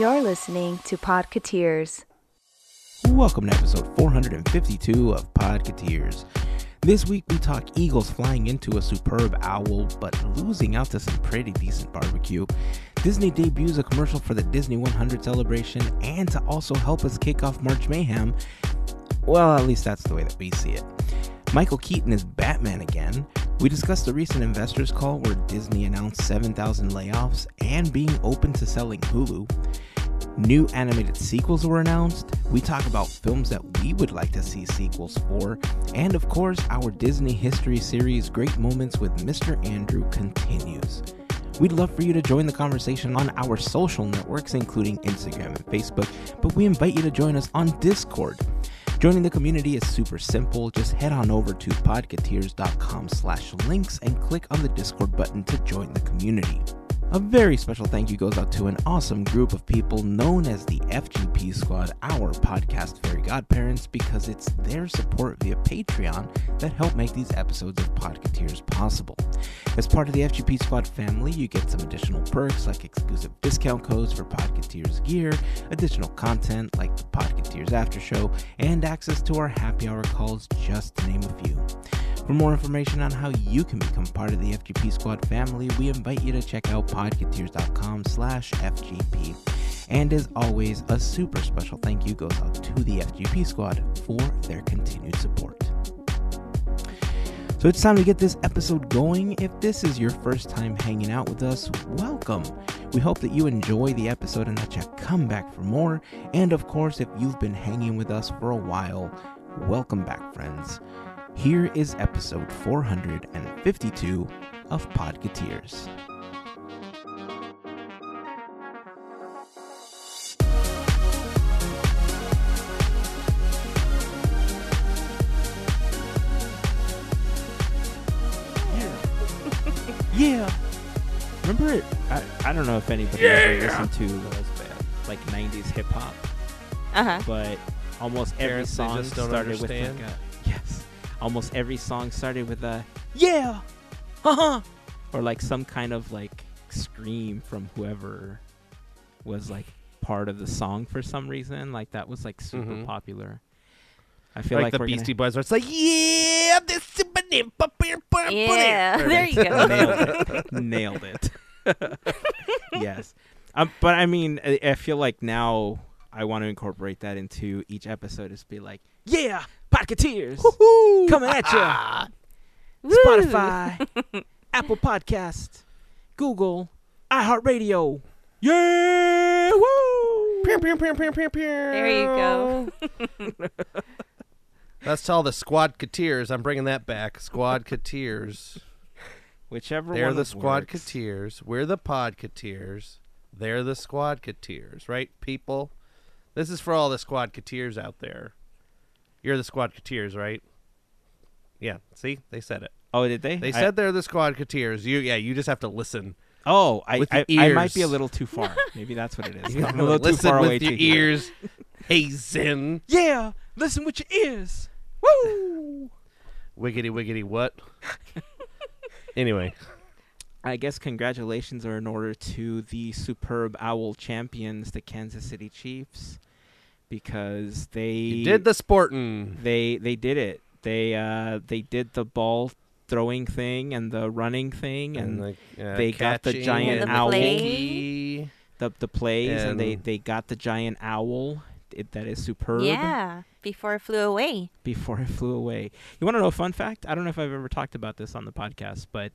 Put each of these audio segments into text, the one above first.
You're listening to Podcateers. Welcome to episode 452 of Podcateers. This week we talk Eagles flying into a superb owl but losing out to some pretty decent barbecue. Disney debuts a commercial for the Disney 100 celebration and to also help us kick off March Mayhem. Well, at least that's the way that we see it. Michael Keaton is Batman again. We discussed the recent investors call where Disney announced 7,000 layoffs and being open to selling Hulu. New animated sequels were announced. We talk about films that we would like to see sequels for. And of course, our Disney History series Great Moments with Mr. Andrew continues. We'd love for you to join the conversation on our social networks, including Instagram and Facebook, but we invite you to join us on Discord. Joining the community is super simple. Just head on over to podcateers.com slash links and click on the Discord button to join the community. A very special thank you goes out to an awesome group of people known as the FGP Squad, our podcast fairy godparents, because it's their support via Patreon that help make these episodes of Podcateers possible. As part of the FGP Squad family, you get some additional perks like exclusive discount codes for Podcateers gear, additional content like the Podcateers After Show, and access to our happy hour calls, just to name a few. For more information on how you can become part of the FGP Squad family, we invite you to check out podcateers.com slash FGP. And as always, a super special thank you goes out to the FGP Squad for their continued support. So it's time to get this episode going. If this is your first time hanging out with us, welcome. We hope that you enjoy the episode and that you come back for more. And of course, if you've been hanging with us for a while, welcome back, friends. Here is episode 452 of Podcateers. Yeah. Remember it? I, I don't know if anybody ever listened to those like 90s hip hop, Uh huh. but almost every Parents, they song just don't started with understand. like a yes. Almost every song started with a yeah, haha, or like some kind of like scream from whoever was like part of the song for some reason. Like that was like super Mhm. popular. I feel like, like, the we're gonna- Beastie Boys, where it's like, yeah, this pa- Yeah, there you go. nailed it. Nailed it. yes. Um, but I mean, I, I feel like now I want to incorporate that into each episode. Is be like, yeah, Podcateers coming at you. Spotify, Apple Podcast, Google, iHeartRadio. Yeah, woo! Pew, pew, pew, pew, pew, pew. There you go. That's to all the Squadcateers. I'm bringing that back. Squadcateers. Whichever one. They're one the works. Squadcateers. We're the Podcateers. They're the Squadcateers, right, people? This is for all the squad Squadcateers out there. You're the squad Squadcateers, right? Yeah. See, they said it. Oh, did they? They I- said they're the squad Squadcateers. You, yeah. You just have to listen. Oh, I, with I, I might be a little too far. Maybe that's what it is. I'm a little too listen far with away your ears. Hey, Zen. Yeah, listen with your ears. Woo! Wiggity wiggity what? anyway, I guess congratulations are in order to the superb owl champions, the Kansas City Chiefs, because they you did the sporting. they they did it. They uh they did the ball throwing thing and the running thing and, the, uh, they got the giant and owl. key. the the plays and, they they got the giant owl it, that is superb Yeah, before it flew away. before it flew away. You want to know a fun fact? I don't know if I've ever talked about this on the podcast, but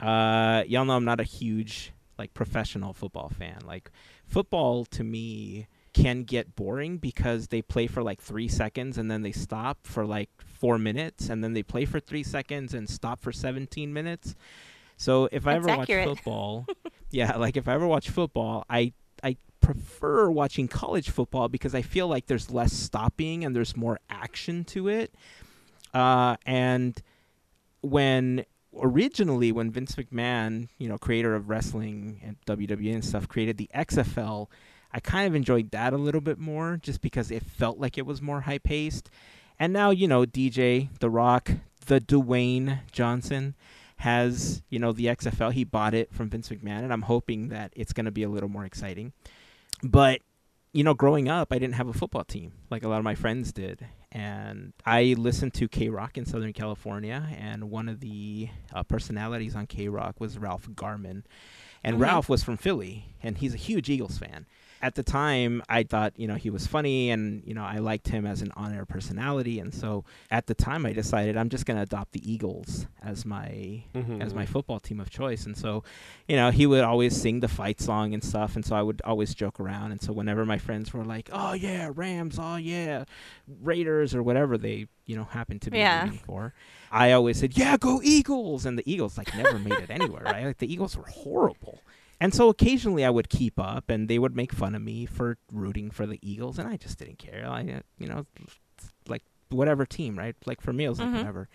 uh, y'all know I'm not a huge like professional football fan. Like football to me can get boring because they play for like three seconds and then they stop for like four minutes and then they play for three seconds and stop for 17 minutes. So if I ever accurate. watch football, yeah, like if I ever watch football, I I prefer watching college football because I feel like there's less stopping and there's more action to it. Uh, and when originally when Vince McMahon, you know, creator of wrestling and WWE and stuff, created the XFL, I kind of enjoyed that a little bit more just because it felt like it was more high paced. And now, you know, DJ, The Rock, the Dwayne Johnson has, you know, the XFL. He bought it from Vince McMahon, and I'm hoping that it's going to be a little more exciting. but you know, growing up, I didn't have a football team like a lot of my friends did, and I listened to KROQ in Southern California, and one of the uh, personalities on KROQ was Ralph Garman, and Mhm. Ralph was from Philly, and he's a huge Eagles fan. At the time, I thought you know he was funny, and you know I liked him as an on-air personality, and so at the time I decided I'm just gonna adopt the Eagles as my Mhm. as my football team of choice. And so, you know, he would always sing the fight song and stuff. And so I would always joke around. And so whenever my friends were like, "Oh yeah, Rams! Oh yeah, Raiders!" or whatever they you know happened to be Yeah. rooting for, I always said, "Yeah, go Eagles!" And the Eagles like never made it anywhere. Right? Like the Eagles were horrible. And so occasionally I would keep up, and they would make fun of me for rooting for the Eagles, and I just didn't care. I, uh, you know, like whatever team, right? Like for meals, was like whatever.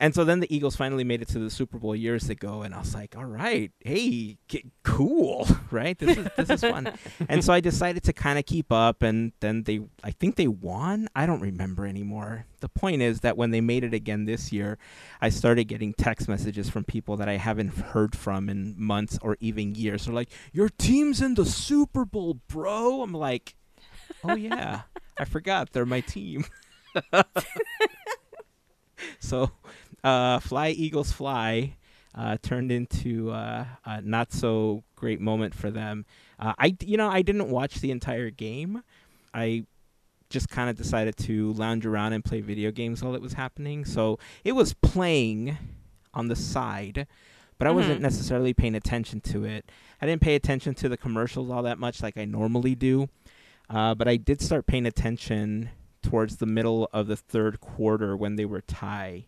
And so then the Eagles finally made it to the Super Bowl years ago, and I was like, "All right, hey, cool, right? This is this is fun." and so I decided to kind of keep up, and then they, I think they won. I don't remember anymore. The point is that when they made it again this year, I started getting text messages from people that I haven't heard from in months or even years. They're like, "Your team's in the Super Bowl, bro." I'm like, "Oh yeah, I forgot they're my team." so uh, "Fly Eagles Fly" uh, turned into uh, a not so great moment for them. Uh, I, you know, I didn't watch the entire game. I just kind of decided to lounge around and play video games while it was happening. So it was playing on the side, but I wasn't Mhm. necessarily paying attention to it. I didn't pay attention to the commercials all that much like I normally do. Uh, but I did start paying attention towards the middle of the third quarter when they were tie,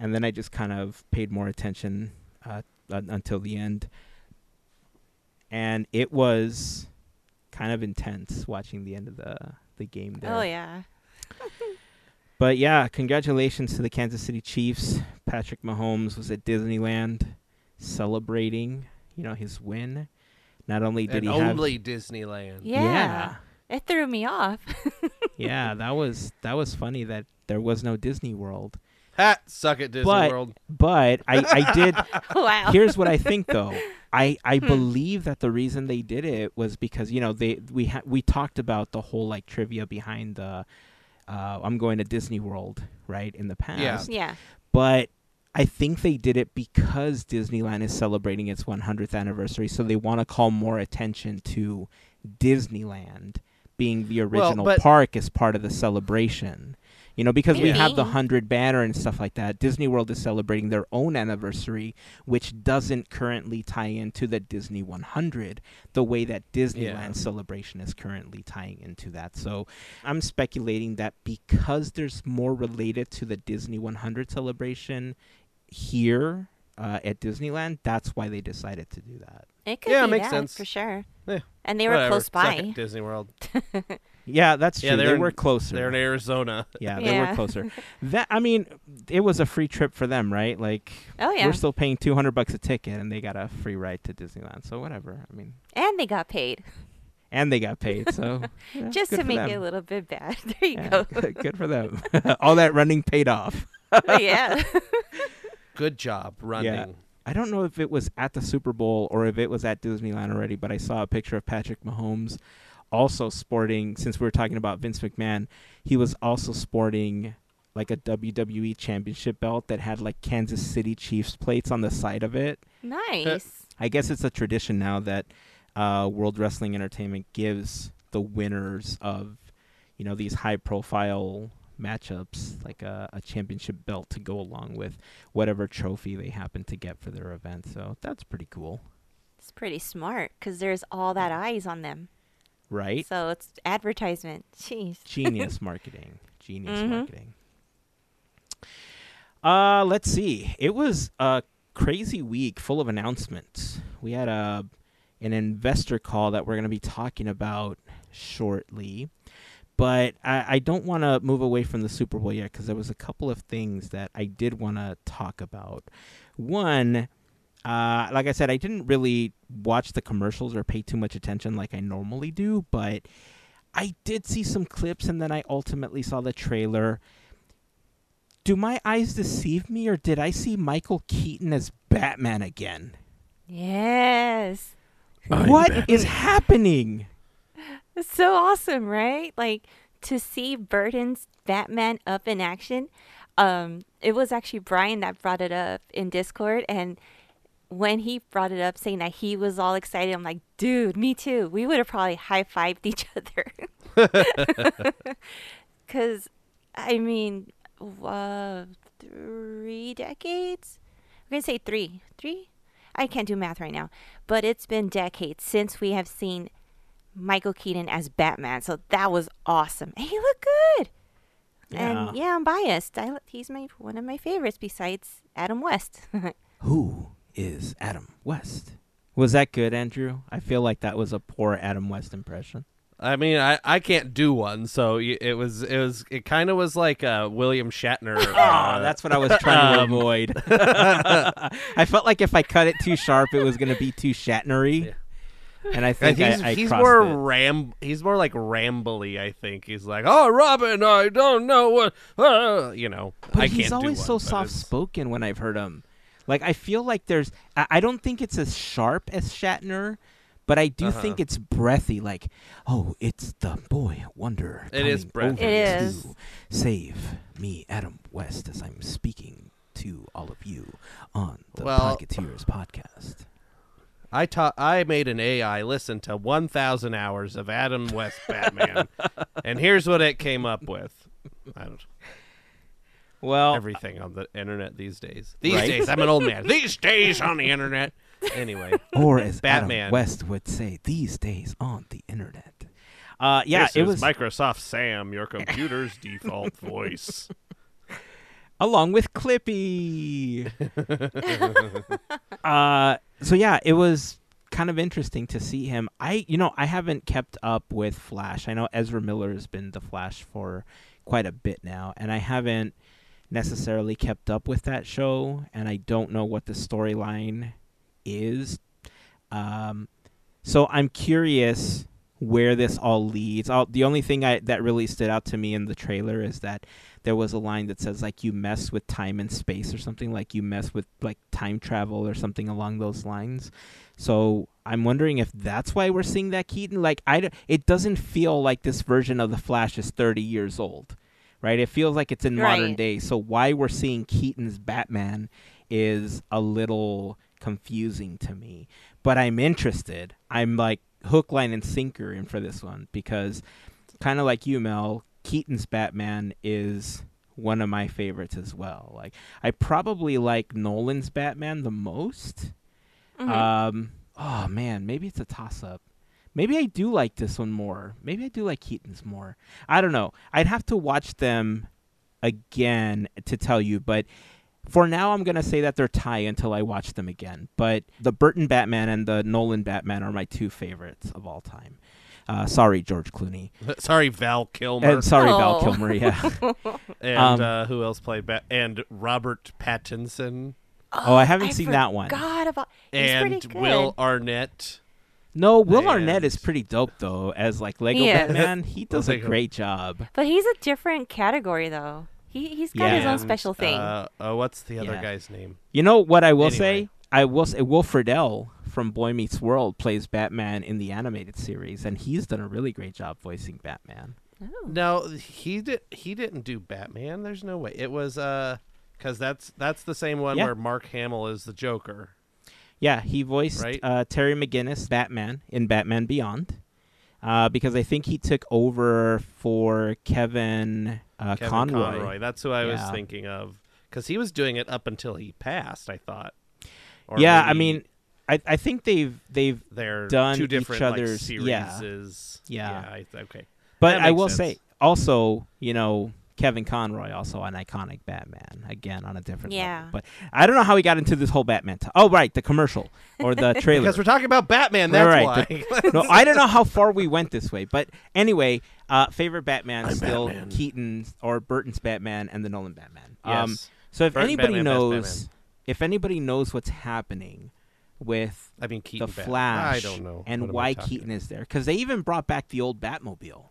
and then I just kind of paid more attention uh, un- until the end. And it was kind of intense watching the end of the the game there. Oh yeah. But yeah, congratulations to the Kansas City Chiefs. Patrick Mahomes was at Disneyland celebrating, you know, his win. Not only did and he have only Disneyland. Yeah. yeah, It threw me off. yeah, that was that was funny that there was no Disney World. Ha! Suck it, Disney But- World. But I, I did wow. here's what I think though. I, I Hmm. believe that the reason they did it was because you know they we ha- we talked about the whole like trivia behind the uh, I'm going to Disney World right in the past. yeah. But I think they did it because Disneyland is celebrating its 100th anniversary, so they want to call more attention to Disneyland being the Well, original but- park as part of the celebration. You know, because we have the 100 banner and stuff like that. Disney World is celebrating their own anniversary, which doesn't currently tie into the Disney 100 the way that Disneyland Yeah. celebration is currently tying into that. So I'm speculating that because there's more related to the Disney 100 celebration here uh, at Disneyland, that's why they decided to do that. It could Yeah, be makes that, sense. for sure. Yeah. And they were Whatever. close by. it, Disney World. Yeah, that's true. they're they in- were closer. They're in Arizona. yeah, they were closer. That I mean, it was a free trip for them, right? Like Oh yeah. we're still paying 200 bucks a ticket and they got a free ride to Disneyland. So whatever. I mean, and they got paid. and they got paid. So yeah, Just to make them. it a little bit bad. There you Yeah, go. good for them. All that running paid off. yeah. Good job running. Yeah. I don't know if it was at the Super Bowl or if it was at Disneyland already, but I saw a picture of Patrick Mahomes also sporting, since we were talking about Vince McMahon, he was also sporting like a WWE championship belt that had like Kansas City Chiefs plates on the side of it. nice. I guess it's a tradition now that uh, World Wrestling Entertainment gives the winners of, you know, these high profile matchups like a, a championship belt to go along with whatever trophy they happen to get for their event. So that's pretty cool, It's pretty smart because there's all that eyes on them. Right? So it's advertisement. Jeez. Genius marketing. Genius Mhm. marketing. Uh, let's see. It was a crazy week full of announcements. We had a an investor call that we're going to be talking about shortly. But I, I don't want to move away from the Super Bowl yet because there was a couple of things that I did want to talk about. One, uh, like I said, I didn't really watch the commercials or pay too much attention like I normally do, but I did see some clips and then I ultimately saw the trailer. Do my eyes deceive me or did I see Michael Keaton as Batman again? Yes. What is happening? was so awesome, right? Like to see Burton's Batman up in action. Um, it was actually Brian that brought it up in Discord, and when he brought it up, saying that he was all excited, I'm like, dude, me too. We would have probably high fived each other. Because, I mean, uh, three decades? I'm going to say three. Three? I can't do math right now. But it's been decades since we have seen Michael Keaton as Batman. So that was awesome. And he looked good. Yeah. And yeah, I'm biased. I, he's my one of my favorites besides Adam West. Who is Adam West? Was that good, Andrew? I feel like that was a poor Adam West impression. I mean, I, I can't do one, so it was it was it kind of was like uh, William Shatner. Oh, uh, that's what I was trying to um, avoid. I felt like if I cut it too sharp, it was going to be too Shatnery. And I think he's I, I he's more it. ram he's more like rambly. I think he's like, oh, Robin, I don't know what, uh, you know. But I he's can't do always one, so soft spoken when I've heard him. Like I feel like there's I, I don't think it's as sharp as Shatner, but I do Uh-huh. think it's breathy. Like, oh, it's the boy wonder. It is coming breathy. over to. Save me, Adam West, as I'm speaking to all of you on the Well- Podcateers podcast. I taught I made an AI listen to 1,000 hours of Adam West Batman, and here's what it came up with. I don't Well, everything on the internet these days. These Right? days, I'm an old man. These days on the internet. Anyway, or as Batman. Adam West would say these days on the internet. Uh, yeah, this it was Microsoft Sam, your computer's default voice. along with Clippy. uh, so yeah, it was kind of interesting to see him. I, you know, I haven't kept up with Flash. I know Ezra Miller has been the Flash for quite a bit now, and I haven't necessarily kept up with that show, and I don't know what the storyline is. Um, so I'm curious where this all leads. i the only thing I, that really stood out to me in the trailer is that there was a line that says like you mess with time and space or something like you mess with like time travel or something along those lines. So I'm wondering if that's why we're seeing that Keaton. Like I, it doesn't feel like this version of the Flash is 30 years old, right? It feels like it's in modern day. So why we're seeing Keaton's Batman is a little confusing to me. But I'm interested. I'm like hook, line, and sinker in for this one because, kind of like you, Mel, Keaton's Batman is one of my favorites as well. Like I probably like Nolan's Batman the most. Mhm. Um, oh man, maybe it's a toss up. Maybe I do like this one more. Maybe I do like Keaton's more. I don't know. I'd have to watch them again to tell you, but for now I'm going to say that they're tie until I watch them again. But the Burton Batman and the Nolan Batman are my two favorites of all time. Uh, sorry, George Clooney. Sorry, Val Kilmer. And sorry, Val Oh. Kilmer. Yeah. And Um, uh, who else played Bat? And Robert Pattinson Oh, I haven't seen that one. God about he's and pretty good. Will Arnett. No, Will And- Arnett is pretty dope though. As like Lego He. Batman, he does a great job. But he's a different category though. He he's got his Yeah. own And, special thing. Uh, uh, what's the other Yeah. guy's name? You know what I will Anyway. say? I will say Will Friedle from Boy Meets World plays Batman in the animated series, and he's done a really great job voicing Batman. Oh. No, he did. He didn't do Batman. There's no way. It was uh, because that's that's the same one Yeah. where Mark Hamill is the Joker. Yeah, he voiced Right. uh, Terry McGinnis Batman in Batman Beyond. Uh, because I think he took over for Kevin, uh, Kevin Conroy. Conroy. That's who I was thinking of because he was doing it up until he passed. I thought. Or yeah, I mean, I I think they've they've they're done two each different like, other's- series. yeah. yeah. Yeah. I, okay. But I will sense. say also, you know, Kevin Conroy also an iconic Batman again on a different Yeah. level. But I don't know how he got into this whole Batman. T- oh, right, the commercial or the trailer. Because we're talking about Batman. That's right. why. no, I don't know how far we went this way, but anyway, uh, favorite Batman I'm still Batman. Keaton's or Burton's Batman and the Nolan Batman. Um, yes. so if Burton anybody Batman, knows, if anybody knows what's happening with I mean, Keaton. the Batman. Flash I don't know. and What am I why talking Keaton is there, because they even brought back the old Batmobile,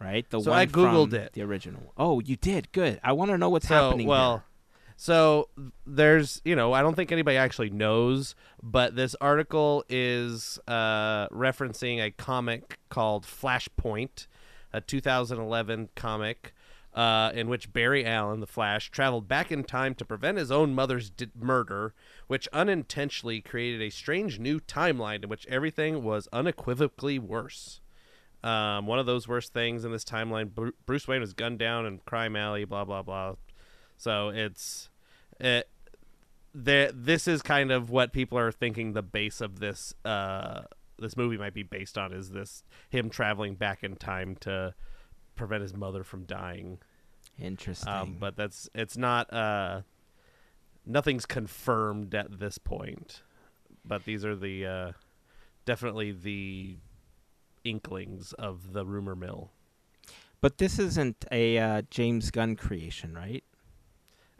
right? The So one I Googled from it. the original. Oh, you did good. I want to know what's So happening. well. So there's, you know, I don't think anybody actually knows, but this article is uh, referencing a comic called Flashpoint, a 2011 comic uh, in which Barry Allen, the Flash, traveled back in time to prevent his own mother's di- murder, which unintentionally created a strange new timeline in which everything was unequivocally worse. Um, one of those worst things in this timeline, Bruce Wayne was gunned down in Crime Alley, blah blah blah. So it's it, the, this is kind of what people are thinking the base of this uh, this movie might be based on is this him traveling back in time to prevent his mother from dying. Interesting. Um, but that's it's not uh, nothing's confirmed at this point. But these are the uh, definitely the inklings of the rumor mill. But this isn't a uh, James Gunn creation, right?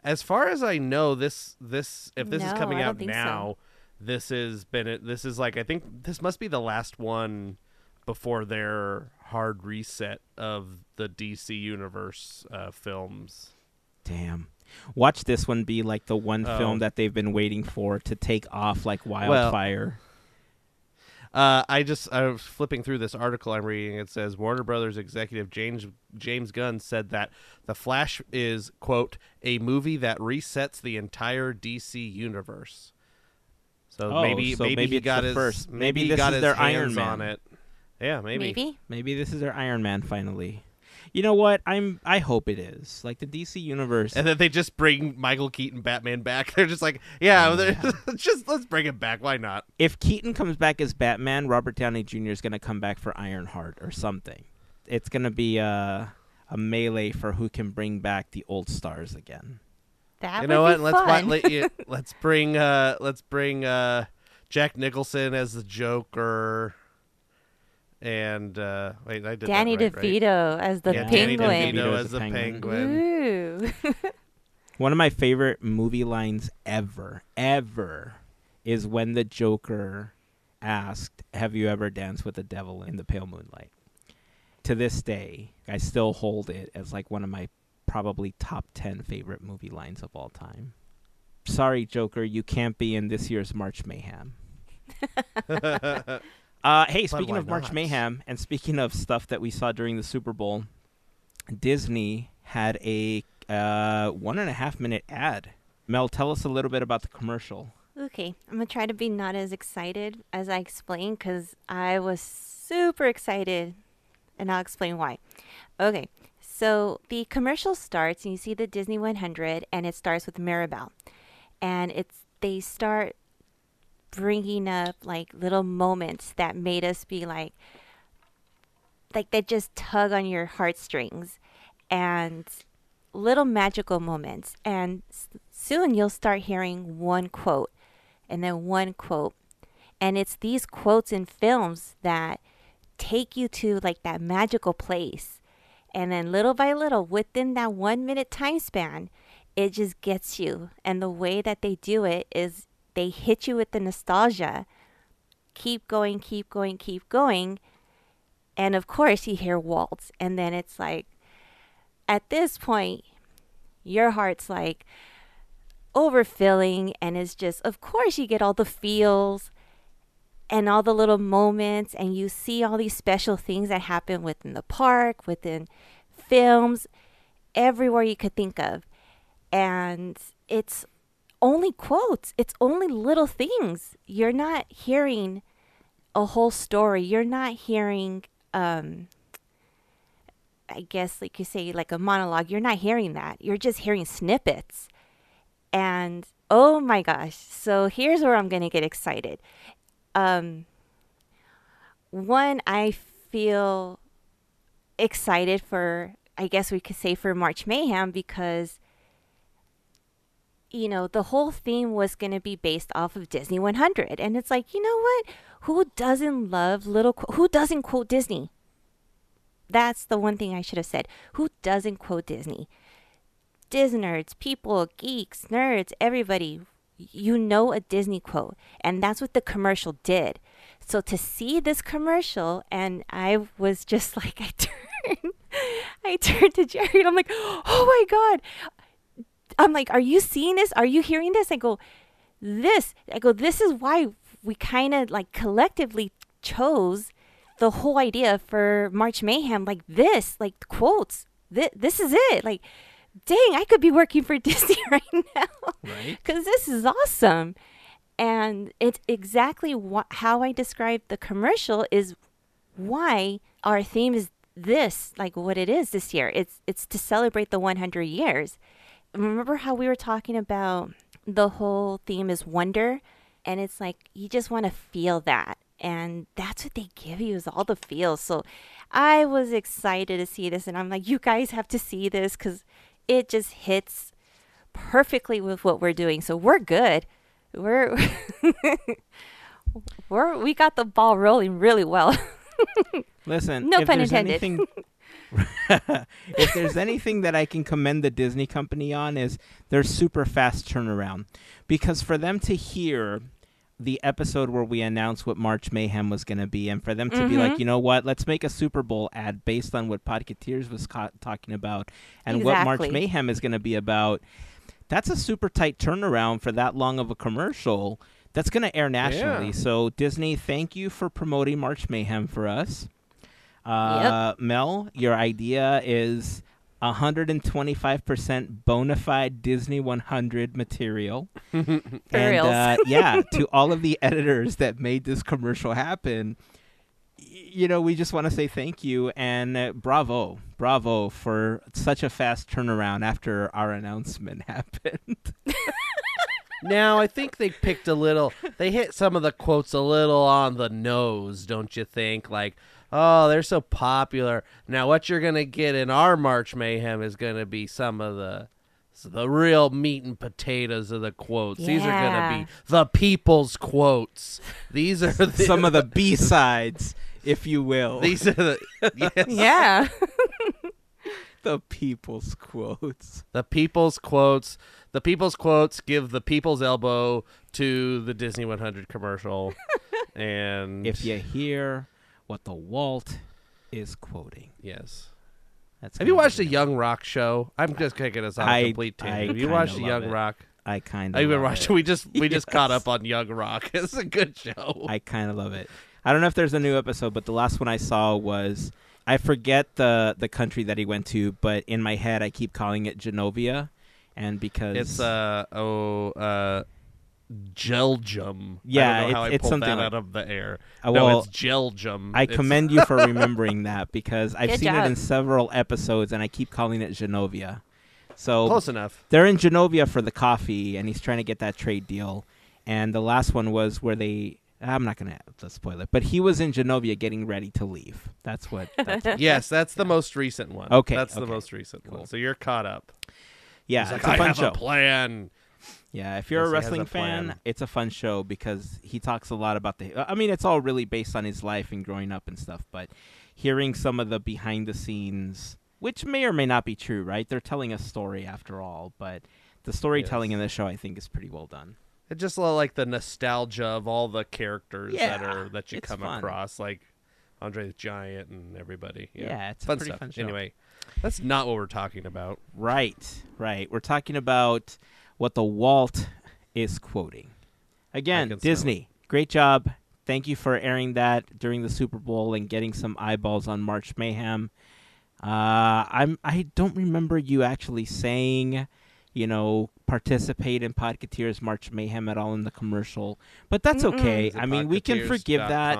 As far as I know, this this if this is coming out think so. now, this has been this is like I think this must be the last one before their hard reset of the DC universe uh, films. Damn. Watch this one be like the one Oh. film that they've been waiting for to take off like wildfire. Uh, I just I was flipping through this article I'm reading. It says Warner Brothers executive James James Gunn said that The Flash is quote a movie that resets the entire DC universe. So Oh, maybe so maybe, maybe he got the his first. maybe, Maybe this got is his their hands Iron on Man. it. Yeah, maybe. Maybe. Maybe this is their Iron Man finally. You know what? I'm I hope it is. Like the DC universe. And then they just bring Michael Keaton Batman back. They're just like, yeah, they're- just let's bring him back. Why not? if Keaton comes back as Batman, Robert Downey Jr. is going to come back for Ironheart or something. It's going to be a a melee for who can bring back the old stars again. That you would know what? be Let's fun. let you, let's bring uh let's bring uh Jack Nicholson as the Joker. And uh wait, I did Danny that right, right? DeVito as the yeah, Danny penguin. DeVito as as the the penguin. penguin. Ooh. One of my favorite movie lines ever, ever, is when the Joker asked, "Have you ever danced with the devil in the pale moonlight?" To this day, I still hold it as like one of my probably top 10 favorite movie lines of all time. Sorry, Joker, you can't be in this year's March Mayhem. Uh, hey, speaking of March not? Mayhem, and speaking of stuff that we saw during the Super Bowl, Disney had a uh, one and a half minute ad. Mel, tell us a little bit about the commercial. Okay, I'm gonna try to be not as excited as I explained because I was super excited, and I'll explain why. Okay, so the commercial starts, and you see the Disney 100, and it starts with Mirabel, and it's they start bringing up like little moments that made us be like, like that just tug on your heartstrings, and little magical moments, and soon you'll start hearing one quote and then one quote. And it's these quotes in films that take you to like that magical place. And then little by little, within that one minute time span, it just gets you. And the way that they do it is they hit you with the nostalgia. Keep going, keep going, keep going. And of course, you hear waltz. And then it's like, at this point, your heart's like, overfilling and it's just of course you get all the feels and all the little moments and you see all these special things that happen within the park within films everywhere you could think of and it's only quotes. It's only little things. You're not hearing a whole story. You're not hearing um i guess like you say like a monologue. You're not hearing that. You're just hearing snippets. And oh my gosh. So here's where i'm going to get excited. Um one i feel excited for i guess we could say for march mayhem because you know the whole theme was going to be based off of disney 100 and it's like you know what who doesn't love little who doesn't quote disney that's the one thing i should have said who doesn't quote disney Disney nerds, people, geeks, nerds, everybody, you know a Disney quote. And that's what the commercial did. So to see this commercial, and I was just like, I turned, I turned to Jerry and I'm like, oh my God. I'm like, are you seeing this? Are you hearing this? I go, this. I go, this is why we kind of like collectively chose the whole idea for March Mayhem like this, like quotes. This, this is it. Like, dang, I could be working for Disney right now. Right. Because this is awesome. And it's exactly how I described the commercial is why our theme is this, like what it is this year. It's it's to celebrate the 100 years. Remember how we were talking about the whole theme is wonder, and it's like you just want to feel that, and that's what they give you is all the feels. So I was excited to see this, and I'm like, you guys have to see this because it just hits perfectly with what we're doing. So we're good. We're we're we got the ball rolling really well. Listen, No if pun intended. anything if there's anything that I can commend the Disney company on is their super fast turnaround. Because for them to hear the episode where we announced what March Mayhem was going to be, and for them to be like, Mhm. you know what, let's make a Super Bowl ad based on what Podcateers was talking about and what March Mayhem is going to be about. That's a super tight turnaround for that long of a commercial. That's going to air nationally. Yeah. So Disney, thank you for promoting March Mayhem for us. Uh, Mel, your idea is 125% bona fide Disney 100 material. and uh, yeah, to all of the editors that made this commercial happen, you know, we just want to say thank you and uh, bravo, bravo for such a fast turnaround after our announcement happened. Now I think they picked a little. They hit some of the quotes a little on the nose, don't you think? Like, oh, they're so popular. Now what you're gonna get in our March Mayhem is gonna be some of the the real meat and potatoes of the quotes. These are gonna be the people's quotes. These are the, Some of the B sides, if you will. These are the yes, yeah. the people's quotes. the people's quotes. The people's quotes give the people's elbow to the Disney 100 commercial, and If you hear what the Walt is quoting, yes. that's Have you watched the Young Rock show? I'm just kicking us on a I- complete tangent. I Have you watched the Young it. Rock? I kind of. I even watched. We just we just caught up on Young Rock. It's a good show. I kind of love it. I don't know if there's a new episode, but the last one I saw was I forget the the country that he went to, but in my head I keep calling it Genovia, and because it's uh oh uh, Geljum. Yeah, I don't know how it's- I it's something that like- out of the air. uh, no, well, it's Geljum. I It's- commend you for remembering that because I've Good seen it in several episodes, and I keep calling it Genovia. So Close enough. they're in Genovia for the coffee, and he's trying to get that trade deal. And the last one was where they. I'm not gonna have to spoil it, but he was in Genovia getting ready to leave. That's what. That's what Yes, that's the most recent one. Okay, that's the most recent Cool. one. So you're caught up. yeah, He's like, it's a I fun have show. a plan. Yeah, if you're a wrestling a fan, it's a fun show because he talks a lot about the. Uh, I mean, it's all really based on his life and growing up and stuff. But hearing some of the behind the scenes, which may or may not be true, right? They're telling a story after all, but the storytelling Yes. in the show, I think, is pretty well done. It just like the nostalgia of all the characters that are that you come fun. across, like Andre the Giant and everybody. Yeah, Yeah, it's a fun pretty stuff. fun show. Anyway, that's not what we're talking about. Right, right. We're talking about what the Walt is quoting. Again, Disney, great job. Thank you for airing that during the Super Bowl and getting some eyeballs on March Mayhem. Uh, I'm I don't remember you actually saying, you know, participate in Podcateers March Mayhem at all in the commercial, but that's Mm-mm. okay. I mean, we can forgive that.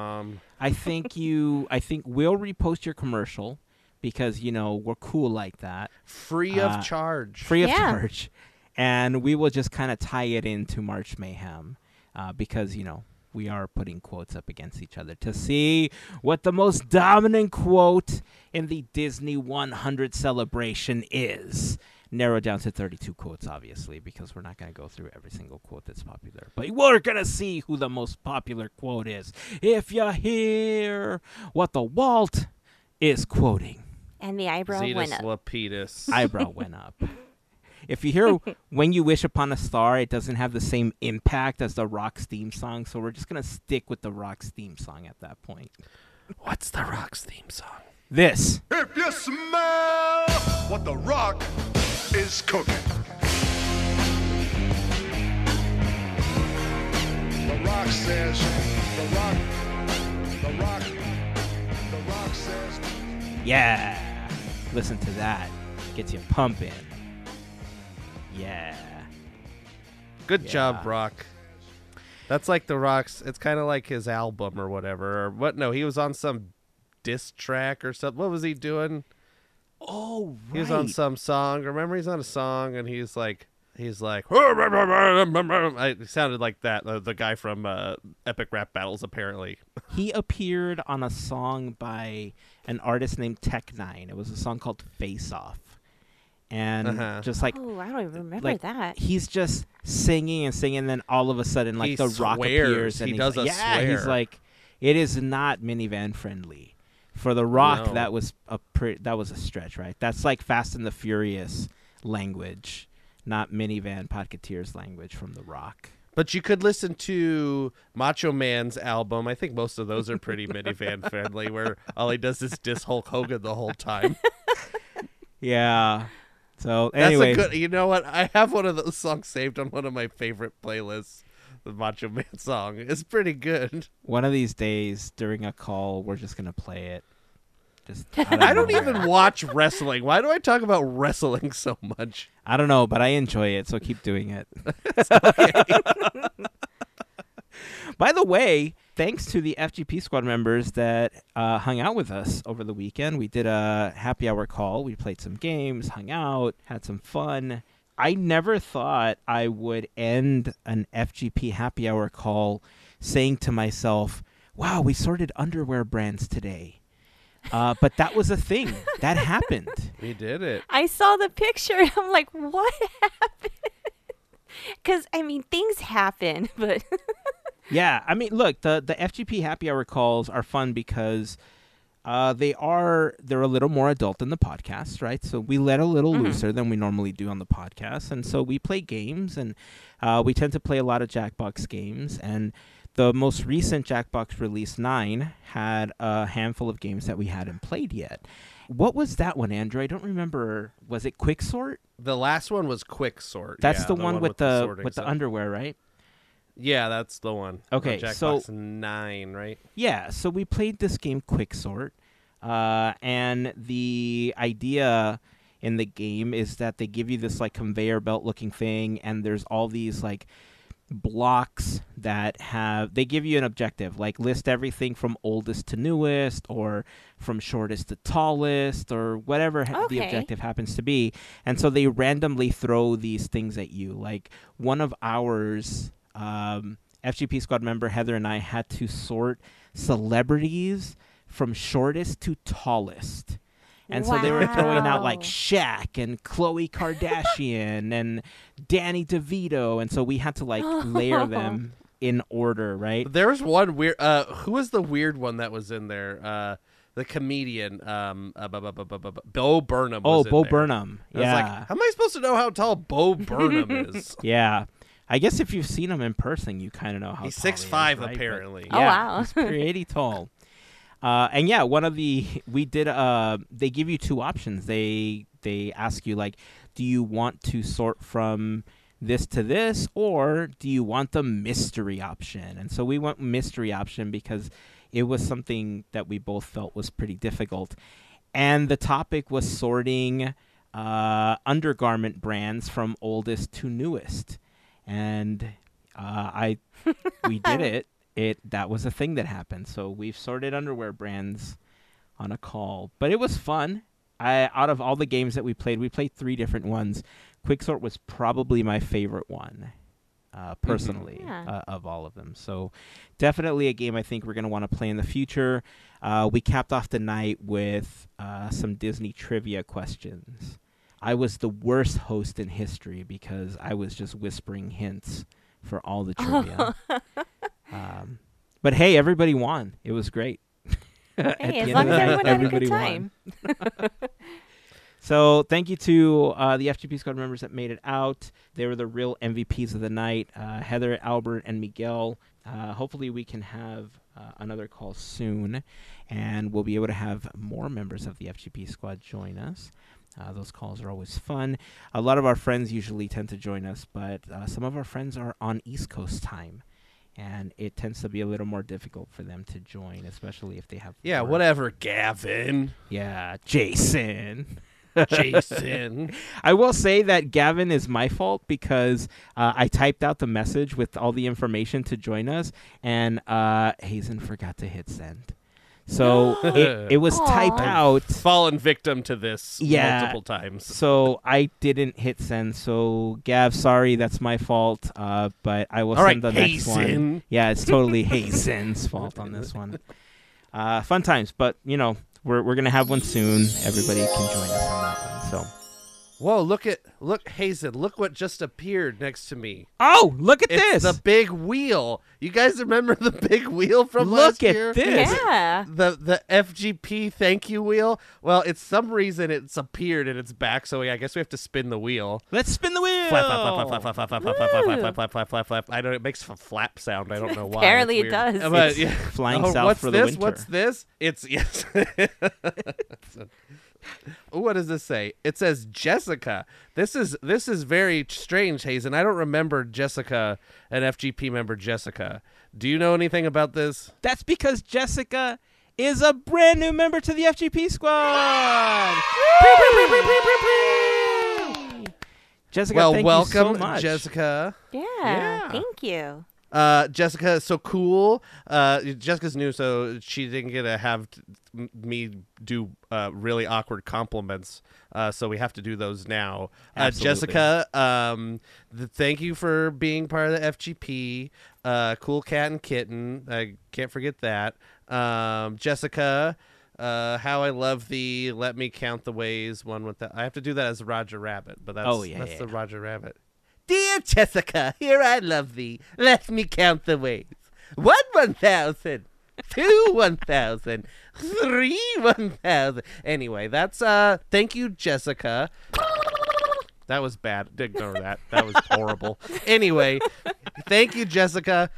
I think you. I think we'll repost your commercial because you know we're cool like that free Uh, of charge. free of Yeah. charge, and we will just kind of tie it into March Mayhem uh, because you know we are putting quotes up against each other to see what the most dominant quote in the Disney 100 celebration is. Narrowed down to 32 quotes, obviously, because we're not going to go through every single quote that's popular. But we're going to see who the most popular quote is. If you hear what the Walt is quoting And the eyebrow went Zetus up. Lapidus. eyebrow went up. If you hear When You Wish Upon a Star, it doesn't have the same impact as the Rock's theme song. So we're just going to stick with the Rock's theme song at that point. What's the Rock's theme song? This. If you smell what the Rock is cooking. The Rock says, The Rock, The Rock, The Rock says. Yeah. Listen to that. Gets you pumping. Yeah. Good job, Brock. That's like the Rock's. It's kind of like his album or whatever. Or what? No, he was on some diss track or something. What was he doing? Oh, right. He was on some song. Remember, he's on a song and he's like, he's like, I, it sounded like that. The, the guy from uh, Epic Rap Battles, apparently. he appeared on a song by an artist named Tech N9ne. It was a song called Face Off. And Uh-huh. just like Oh, I don't even remember like that. he's just singing and singing, and then all of a sudden, like He the rock appears, and He he's does like, a yeah, he's like, it is not minivan friendly. For the Rock, No. that was a pre- that was a stretch, right? That's like Fast and the Furious language, not minivan podcateers language from the Rock. But you could listen to Macho Man's album. I think most of those are pretty minivan friendly, where all he does is diss Hulk Hogan the whole time. Yeah. So That's anyway, a good. You know what? I have one of those songs saved on one of my favorite playlists. The Macho Man song It's pretty good. one of these days during a call, we're just gonna play it. Just I don't even watch wrestling. Why do I talk about wrestling so much? I don't know, but I enjoy it, so keep doing it. By the way, thanks to the FGP squad members that uh, hung out with us over the weekend. We did a happy hour call. We played some games, hung out, had some fun. I never thought I would end an FGP happy hour call saying to myself, wow, we sorted underwear brands today. Uh, but that was a thing. That happened. We did it. I saw the picture and I'm like, what happened? Because, I mean, things happen, but Yeah, I mean, look, the the FGP happy hour calls are fun because uh, they are they're a little more adult than the podcast, right? So we let a little looser than we normally do on the podcast, and so we play games, and uh, we tend to play a lot of Jackbox games, and the most recent Jackbox release nine had a handful of games that we hadn't played yet. What was that one, Andrew? I don't remember. Was it Quixort? The last one was Quixort. That's yeah, the, one, with the sorting with the underwear, right? Yeah, that's the one. Okay, On so- Jackbox nine, right? Yeah, so we played this game Quixort, uh, and the idea in the game is that they give you this like conveyor belt looking thing, and there's all these like blocks that have they give you an objective like list everything from oldest to newest or from shortest to tallest or whatever ha- the objective happens to be and so they randomly throw these things at you like one of ours um, fgp squad member heather and i had to sort celebrities from shortest to tallest and so they were throwing out like Wow. Shaq and Khloe Kardashian and Danny DeVito, and so we had to like layer them in order, right? There was one weird. Uh, who was the weird one that was in there? Uh, the comedian, um, uh, bu- bu- bu- bu- bu- bu- Bo Burnham. Oh, in Bo there. Burnham. I was Yeah, like, how am I supposed to know how tall Bo Burnham is? yeah. I guess if you've seen him in person, you kind of know how He's tall he is, 6'5", right? But- apparently. Oh, yeah, wow. he's pretty tall. Uh, and yeah, one of the we did. Uh, they give you two options. They they ask you like, do you want to sort from this to this, or do you want the mystery option? And so we went mystery option because it was something that we both felt was pretty difficult. And the topic was sorting uh, undergarment brands from oldest to newest. And uh, I we did it. It that was a thing that happened. So we've sorted underwear brands on a call, but it was fun. I out of all the games that we played, we played three different ones. Quixort was probably my favorite one, uh, personally, Yeah. uh, of all of them. So definitely a game I think we're going to want to play in the future. Uh, we capped off the night with uh, some Disney trivia questions. I was the worst host in history because I was just whispering hints for all the trivia. um, but hey, everybody won. It was great. Hey, as long as everyone had a everybody good won. time. So thank you to uh, the FGP squad members that made it out. They were the real MVPs of the night. Uh, Heather, Albert, and Miguel. Uh, hopefully, we can have uh, another call soon, and we'll be able to have more members of the FGP squad join us. Uh, those calls are always fun. A lot of our friends usually tend to join us, but uh, some of our friends are on East Coast time, and it tends to be a little more difficult for them to join, especially if they have. Yeah, work. whatever, Gavin. Yeah, Jason. Jason. I will say that Gavin is my fault because uh, I typed out the message with all the information to join us, and uh, Hazen forgot to hit send. So it, it was typed Aw. out. Fallen victim to this Yeah. multiple times. So I didn't hit send. So Gav, sorry, that's my fault. Uh, but I will All send right, the next one. Yeah, it's totally Hazen's fault on this one. Uh, fun times, but you know we're we're gonna have one soon. Everybody can join us on that one. So. Whoa, look at look Hazen, look what just appeared next to me. Oh, look at It's this! the big wheel. You guys remember the big wheel from Look last at this. Yeah. The the FGP thank you wheel. Well, it's some reason it's appeared and it's back, so I guess we have to spin the wheel. Let's spin the wheel. Flap, flap, flap, flap, flap, flap, flap, flap, flap, flap, flap, flap, flap, flap, flap. I know it makes a flap sound. I don't know why. Apparently it does. But, It's yeah. flying Oh, south what's for the this? winter. What's this? It's yes. what does this say? It says Jessica. This is this is very strange, Hazen. I don't remember Jessica, an FGP member Jessica. Do you know anything about this? That's because Jessica is a brand new member to the FGP squad. Jessica, well, thank welcome, you so much. Jessica. Yeah. Yeah. Thank you. Uh, Jessica is so cool. Uh, Jessica's new, so she didn't get to have t- me do uh, really awkward compliments. Uh, so we have to do those now. Uh, Jessica, um, th- thank you for being part of the FGP. Uh, cool cat and kitten. I can't forget that. Um, Jessica. Uh, how I love thee. Let me count the ways. One with that. I have to do that as Roger Rabbit, but that's Oh, yeah, that's yeah, the. Roger Rabbit. Dear Jessica, here I love thee. Let me count the ways. One one thousand, two one thousand, three one thousand. Anyway, that's uh. Thank you, Jessica. That was bad. Ignore that. That was horrible. anyway, thank you, Jessica.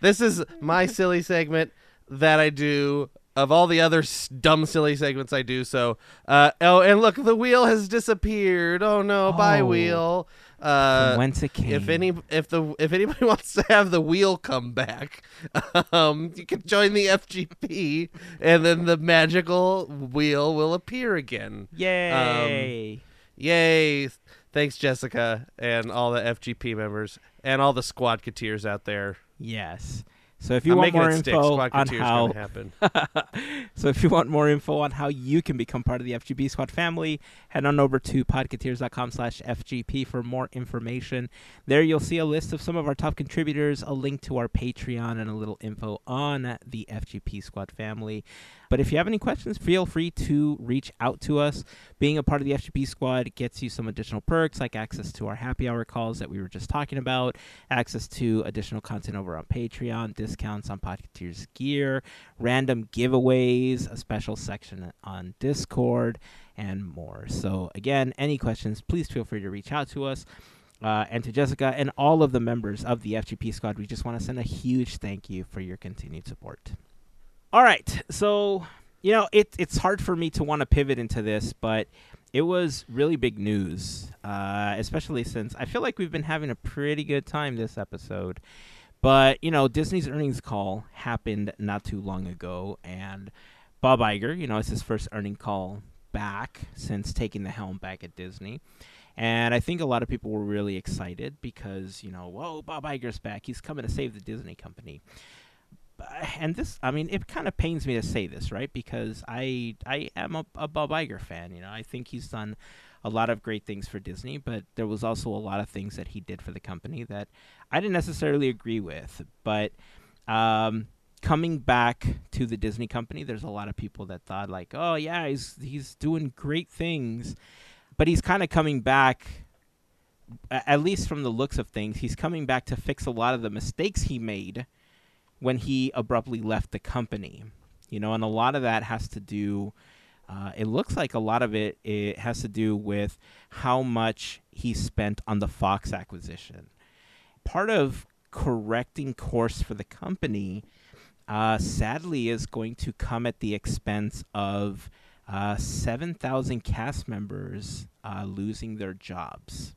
This is my silly segment that I do of all the other s- dumb silly segments I do. So, uh, oh, and look, the wheel has disappeared. Oh no, bye Oh. wheel. Uh, From whence it came. if any, if the if anybody wants to have the wheel come back, um, you can join the FGP, and then the magical wheel will appear again. Yay! Yay! Thanks, Jessica, and all the FGP members, and all the Squadketeers out there. yes. So if you I'm want more info on how happen. so if you want more info on how you can become part of the FGP Squad family, head on over to podcateers.com slash FGP for more information. There you'll see a list of some of our top contributors, a link to our Patreon, and a little info on the FGP Squad family. But if you have any questions, feel free to reach out to us. Being a part of the FGP Squad gets you some additional perks like access to our happy hour calls that we were just talking about, access to additional content over on Patreon, discounts on Podcateers gear, random giveaways, a special section on Discord, and more. So, again, any questions, please feel free to reach out to us. Uh, and to Jessica and all of the members of the FGP squad, we just want to send a huge thank you for your continued support. All right, so you know it, it's hard for me to want to pivot into this, but it was really big news, uh, especially since I feel like we've been having a pretty good time this episode. But you know, Disney's earnings call happened not too long ago, and Bob Iger, you know, it's his first earning call back since taking the helm back at Disney. And I think a lot of people were really excited because, you know, whoa, Bob Iger's back. He's coming to save the Disney company. And this, I mean, it kind of pains me to say this, right? Because I, I am a, a Bob Iger fan. You know, I think he's done a lot of great things for Disney, but there was also a lot of things that he did for the company that I didn't necessarily agree with. But um, coming back to the Disney company, there's a lot of people that thought like, oh yeah, he's he's doing great things, but he's kind of coming back. At least from the looks of things, he's coming back to fix a lot of the mistakes he made when he abruptly left the company. You know, and a lot of that has to do. Uh, it looks like a lot of it it has to do with how much he spent on the Fox acquisition. Part of correcting course for the company, uh, sadly, is going to come at the expense of uh, 7,000 cast members uh, losing their jobs.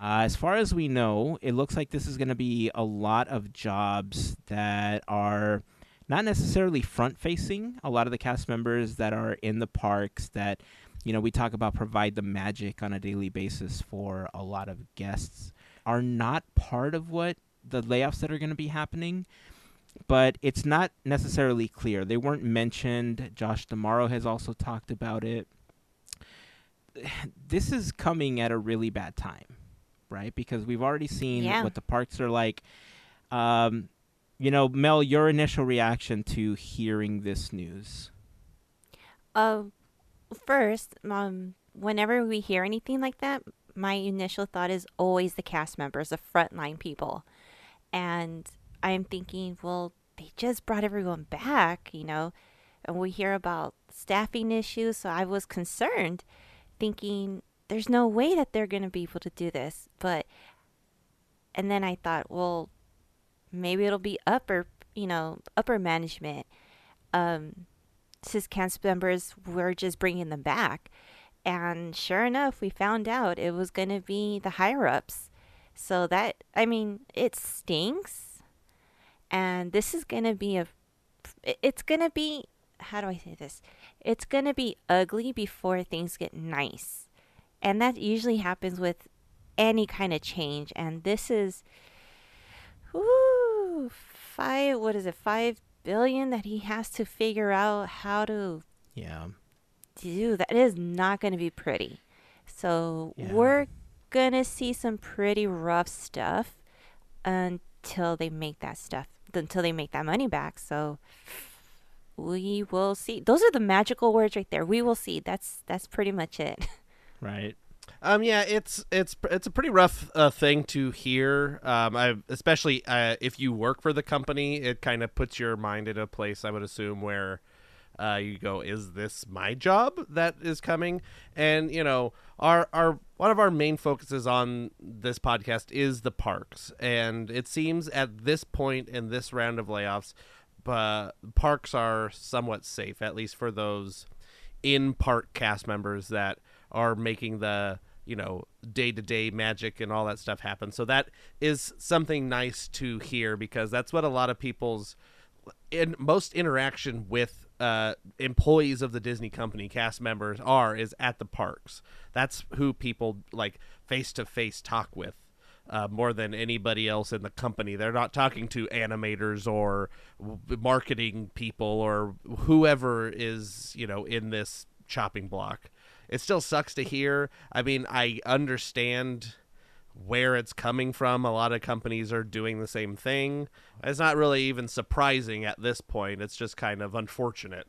Uh, as far as we know, it looks like this is going to be a lot of jobs that are not necessarily front facing. A lot of the cast members that are in the parks that, you know, we talk about provide the magic on a daily basis for a lot of guests are not part of what the layoffs that are going to be happening. But it's not necessarily clear. They weren't mentioned. Josh D'Amaro has also talked about it. This is coming at a really bad time, right? Because we've already seen Yeah. what the parks are like. Um, you know, Mel, your initial reaction to hearing this news? Uh, first, um, whenever we hear anything like that, my initial thought is always the cast members, the frontline people. And I'm thinking, well, they just brought everyone back, you know, and we hear about staffing issues. So I was concerned, thinking, there's no way that they're going to be able to do this. But, and then I thought, well, maybe it'll be upper, you know, upper management. Um, cast members were just bringing them back. And sure enough, we found out it was going to be the higher ups. So that, I mean, it stinks. And this is going to be a, it's going to be, how do I say this? It's going to be ugly before things get nice. And that usually happens with any kind of change. And this is, ooh, five, what is it, five billion that he has to figure out how to Yeah. do. That is not going to be pretty. So Yeah. we're going to see some pretty rough stuff until they make that stuff, until they make that money back. So we will see. Those are the magical words right there. We will see. That's that's pretty much it. Right. Um, yeah, it's it's it's a pretty rough uh, thing to hear. Um, I especially uh, if you work for the company, it kind of puts your mind in a place. I would assume where uh, you go, is this my job that is coming? And you know, our our one of our main focuses on this podcast is the parks, and it seems at this point in this round of layoffs, but parks are somewhat safe, at least for those in park cast members that are making the you know day to day magic and all that stuff happen. So that is something nice to hear because that's what a lot of people's in most interaction with uh, employees of the Disney company cast members are is at the parks. That's who people like face to face talk with. Uh, more than anybody else in the company, they're not talking to animators or marketing people or whoever is you know in this chopping block. It still sucks to hear. I mean, I understand where it's coming from. A lot of companies are doing the same thing. It's not really even surprising at this point. It's just kind of unfortunate.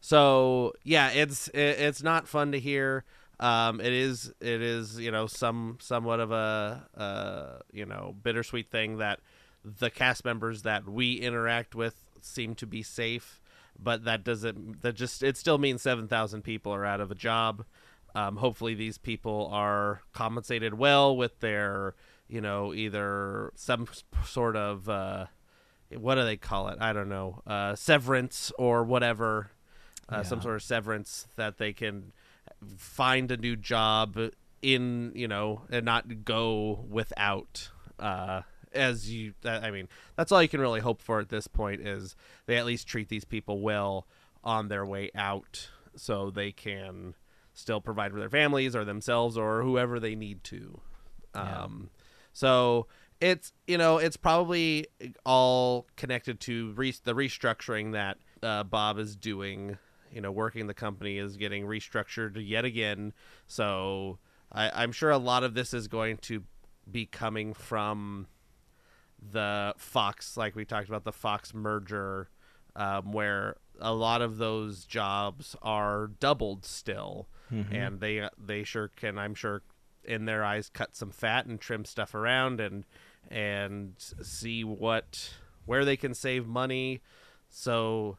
So yeah, it's it, it's not fun to hear. Um, it is it is you know some somewhat of a uh, you know bittersweet thing that the cast members that we interact with seem to be safe, but that doesn't that just it still means seven thousand people are out of a job. Um, hopefully, these people are compensated well with their, you know, either some sort of, uh, what do they call it? I don't know, uh, severance or whatever, uh, some sort of severance that they can find a new job in, you know, and not go without. As you, I mean, that's all you can really hope for at this point is they at least treat these people well on their way out, so they can still provide for their families or themselves or whoever they need to. Yeah. Um, so it's you know it's probably all connected to re- the restructuring that uh, Bob is doing. You know, working the company is getting restructured yet again. So I, I'm sure a lot of this is going to be coming from the Fox, like we talked about the Fox merger, um, where a lot of those jobs are doubled still, and they they sure can, I'm sure, in their eyes, cut some fat and trim stuff around and and see what where they can save money. So,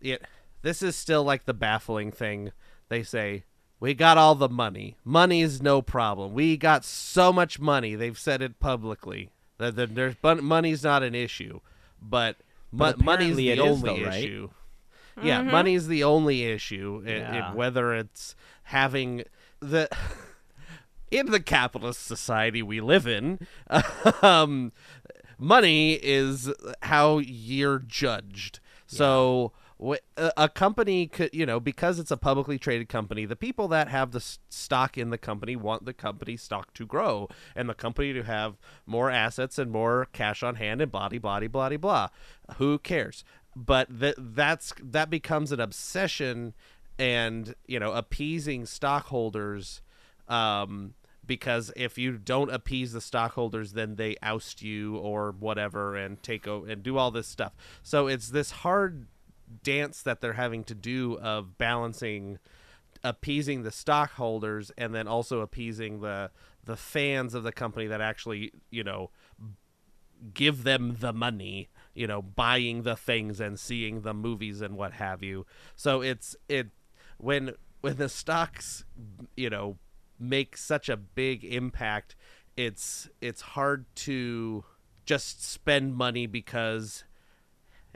it this is still like the baffling thing. They say we got all the money. Money's no problem. We got so much money. They've said it publicly that that there's but money's not an issue, but, But mo- money's the it is, only though, right? issue. Yeah, money's the only issue. It- it- whether it's having the in the capitalist society we live in, um, money is how you're judged. So wh- a company could, you know, because it's a publicly traded company, the people that have the stock in the company want the company stock to grow and the company to have more assets and more cash on hand and blah, blah, blah, blah, blah. Who cares? But th- that's that becomes an obsession and, you know, appeasing stockholders um, because if you don't appease the stockholders, then they oust you or whatever and take over and do all this stuff. So it's this hard dance that they're having to do of balancing appeasing the stockholders and then also appeasing the the fans of the company that actually you know give them the money you know buying the things and seeing the movies and what have you. So it's it when when the stocks you know make such a big impact it's it's hard to just spend money because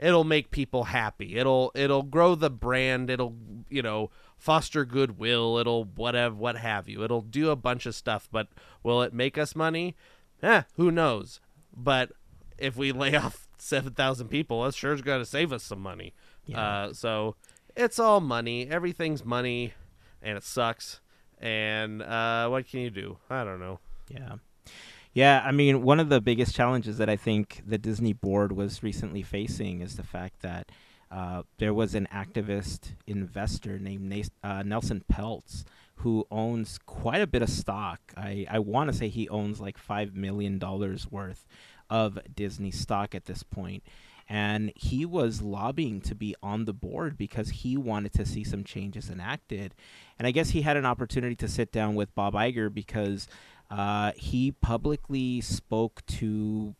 it'll make people happy. It'll it'll grow the brand. It'll you know foster goodwill. It'll whatever what have you. It'll do a bunch of stuff but will it make us money? Eh who knows? But if we lay off 7000 people that's sure going to save us some money. Uh, so it's all money. Everything's money and it sucks. And uh, what can you do? I don't know. Yeah. Yeah, I mean, one of the biggest challenges that I think the Disney board was recently facing is the fact that uh, there was an activist investor named Nas- uh, Nelson Peltz who owns quite a bit of stock. I, I want to say he owns like $5 million worth of Disney stock at this point. And he was lobbying to be on the board because he wanted to see some changes enacted. And I guess he had an opportunity to sit down with Bob Iger because uh, he publicly spoke to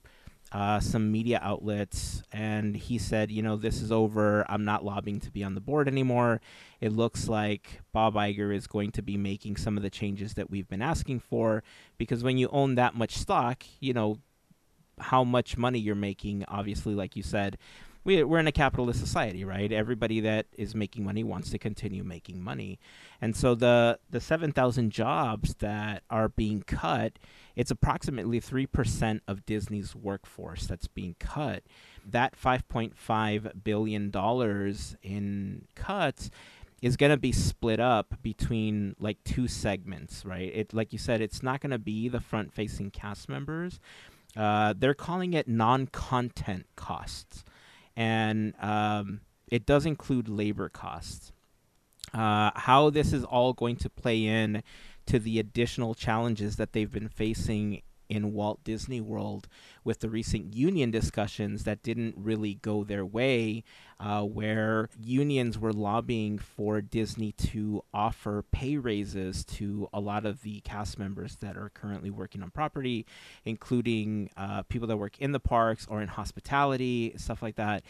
uh, some media outlets and he said, you know, this is over. I'm not lobbying to be on the board anymore. It looks like Bob Iger is going to be making some of the changes that we've been asking for because when you own that much stock, you know, how much money you're making, obviously, like you said, we, we're in a capitalist society, right? Everybody that is making money wants to continue making money. And so the, the 7,000 jobs that are being cut, it's approximately 3% of Disney's workforce that's being cut. That $5.5 billion in cuts is going to be split up between like two segments, right? It like you said, it's not going to be the front-facing cast members. Uh, they're calling it non-content costs, and um, it does include labor costs. Uh, how this is all going to play in to the additional challenges that they've been facing in Walt Disney World with the recent union discussions that didn't really go their way, uh, where unions were lobbying for Disney to offer pay raises to a lot of the cast members that are currently working on property, including uh, people that work in the parks or in hospitality, stuff like that.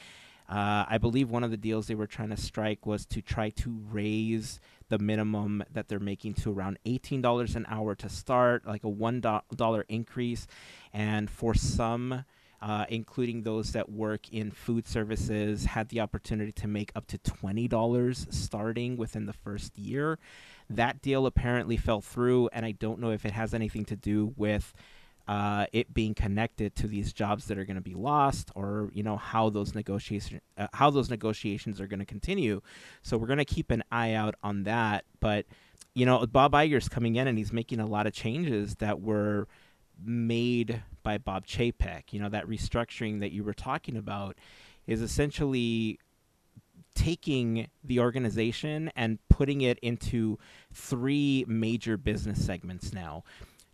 Uh, I believe one of the deals they were trying to strike was to try to raise the minimum that they're making to around $18 an hour to start, like a $1 increase. And for some, uh, including those that work in food services, had the opportunity to make up to $20 starting within the first year. That deal apparently fell through, and I don't know if it has anything to do with uh, it being connected to these jobs that are going to be lost, or you know how those negotiations uh, how those negotiations are going to continue. So we're going to keep an eye out on that. But you know, Bob Iger's coming in and he's making a lot of changes that were made by Bob Chapek. You know, that restructuring that you were talking about is essentially taking the organization and putting it into three major business segments now.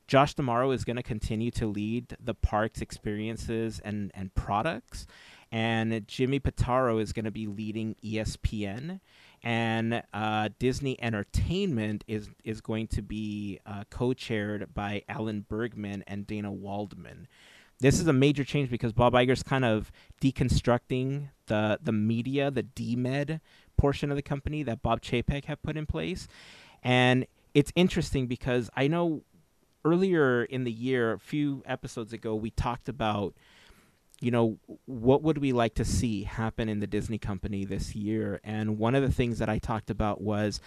Josh D'Amaro is going to continue to lead the park's experiences and, and products. And Jimmy Pitaro is going to be leading ESPN. And uh, Disney Entertainment is, is going to be uh, co chaired by Alan Bergman and Dana Walden. This is a major change because Bob Iger's kind of deconstructing the, the media, the DMED portion of the company that Bob Chapek had put in place. And it's interesting because I know earlier in the year, a few episodes ago, we talked about, you know, what would we like to see happen in the Disney company this year? And one of the things that I talked about was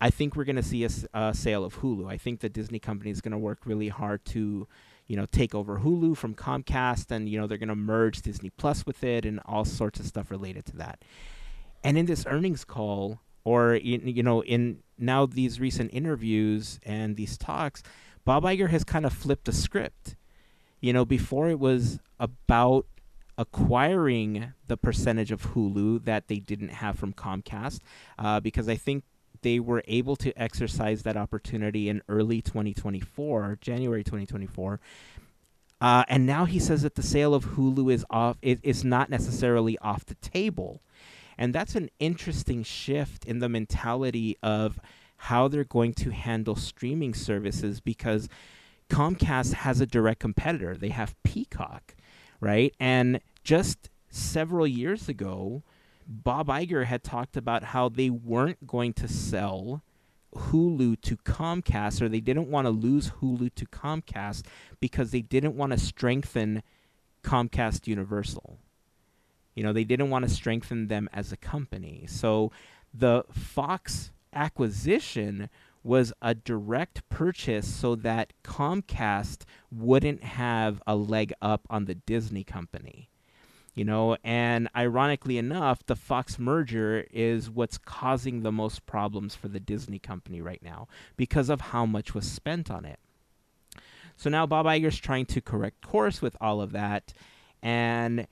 I think we're going to see a sale of Hulu. I think the Disney company is going to work really hard to, you know, take over Hulu from Comcast, and you know they're going to merge Disney Plus with it, and all sorts of stuff related to that. And in this earnings call, or in, you know, in now these recent interviews and these talks, Bob Iger has kind of flipped the script. You know, before it was about acquiring the percentage of Hulu that they didn't have from Comcast, uh, because I think they were able to exercise that opportunity in early 2024, January 2024. Uh, and now he says that the sale of Hulu is off. It, it's not necessarily off the table, and that's an interesting shift in the mentality of how they're going to handle streaming services because Comcast has a direct competitor. They have Peacock, right? And just several years ago, Bob Iger had talked about how they weren't going to sell Hulu to Comcast or they didn't want to lose Hulu to Comcast because they didn't want to strengthen Comcast Universal. You know, they didn't want to strengthen them as a company. So the Fox acquisition was a direct purchase so that Comcast wouldn't have a leg up on the Disney company. You know, and ironically enough, the Fox merger is what's causing the most problems for the Disney company right now because of how much was spent on it. So now Bob Iger's trying to correct course with all of that, and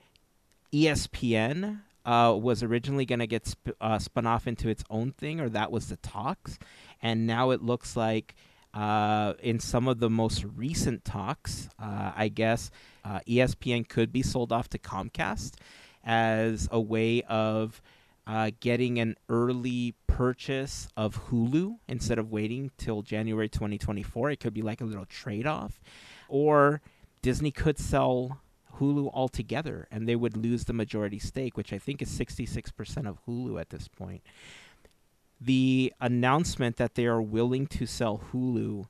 ESPN uh, was originally going to get sp- uh, spun off into its own thing, or that was the talks, and now it looks like uh, in some of the most recent talks, uh, I guess uh, ESPN could be sold off to Comcast as a way of uh, getting an early purchase of Hulu instead of waiting till January 2024. It could be like a little trade off. Or Disney could sell Hulu altogether and they would lose the majority stake, which I think is 66% of Hulu at this point. The announcement that they are willing to sell Hulu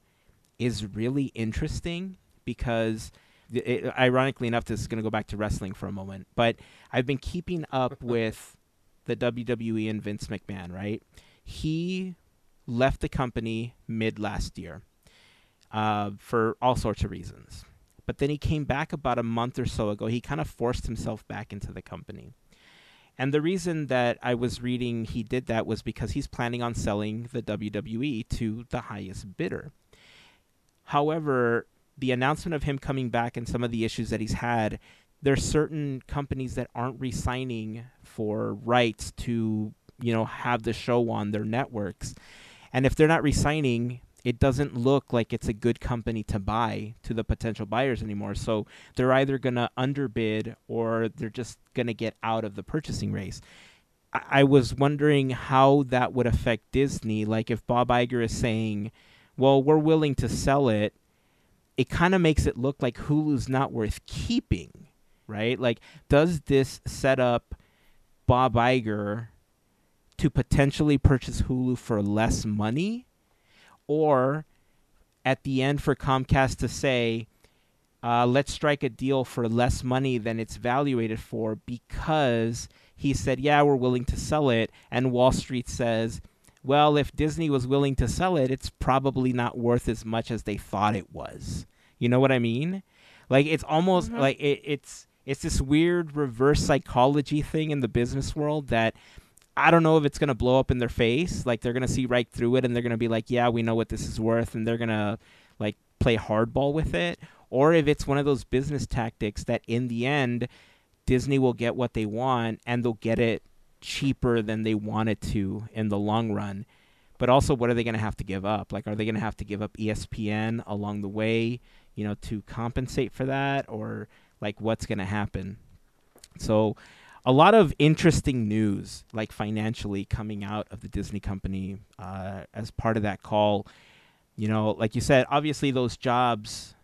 is really interesting because it, ironically enough this is going to go back to wrestling for a moment but i've been keeping up with the wwe and vince mcmahon right? He left the company mid last year uh, for all sorts of reasons but then he came back about a month or so ago. He kind of forced himself back into the company and the reason that I was reading he did that was because he's planning on selling the WWE to the highest bidder. However, the announcement of him coming back and some of the issues that he's had, there's certain companies that aren't re-signing for rights to, you know, have the show on their networks. And if they're not re-signing, it doesn't look like it's a good company to buy to the potential buyers anymore. So they're either going to underbid or they're just going to get out of the purchasing race. I-, I was wondering how that would affect Disney. Like if Bob Iger is saying, well, we're willing to sell it, it kind of makes it look like Hulu's not worth keeping, right? Like, does this set up Bob Iger to potentially purchase Hulu for less money? Or at the end for Comcast to say, uh, let's strike a deal for less money than it's valuated for because he said, yeah, we're willing to sell it. And Wall Street says, well, if Disney was willing to sell it, it's probably not worth as much as they thought it was. You know what I mean? Like it's almost Mhm. like it, it's it's this weird reverse psychology thing in the business world that I don't know if it's gonna blow up in their face. Like they're gonna see right through it and they're gonna be like, "Yeah, we know what this is worth," and they're gonna like play hardball with it, or if it's one of those business tactics that in the end Disney will get what they want and they'll get it cheaper than they wanted to in the long run. But also, what are they going to have to give up? Like, are they going to have to give up ESPN along the way, you know, to compensate for that, or like what's going to happen? So, a lot of interesting news, like financially, coming out of the Disney company uh, as part of that call. You know, like you said, obviously those jobs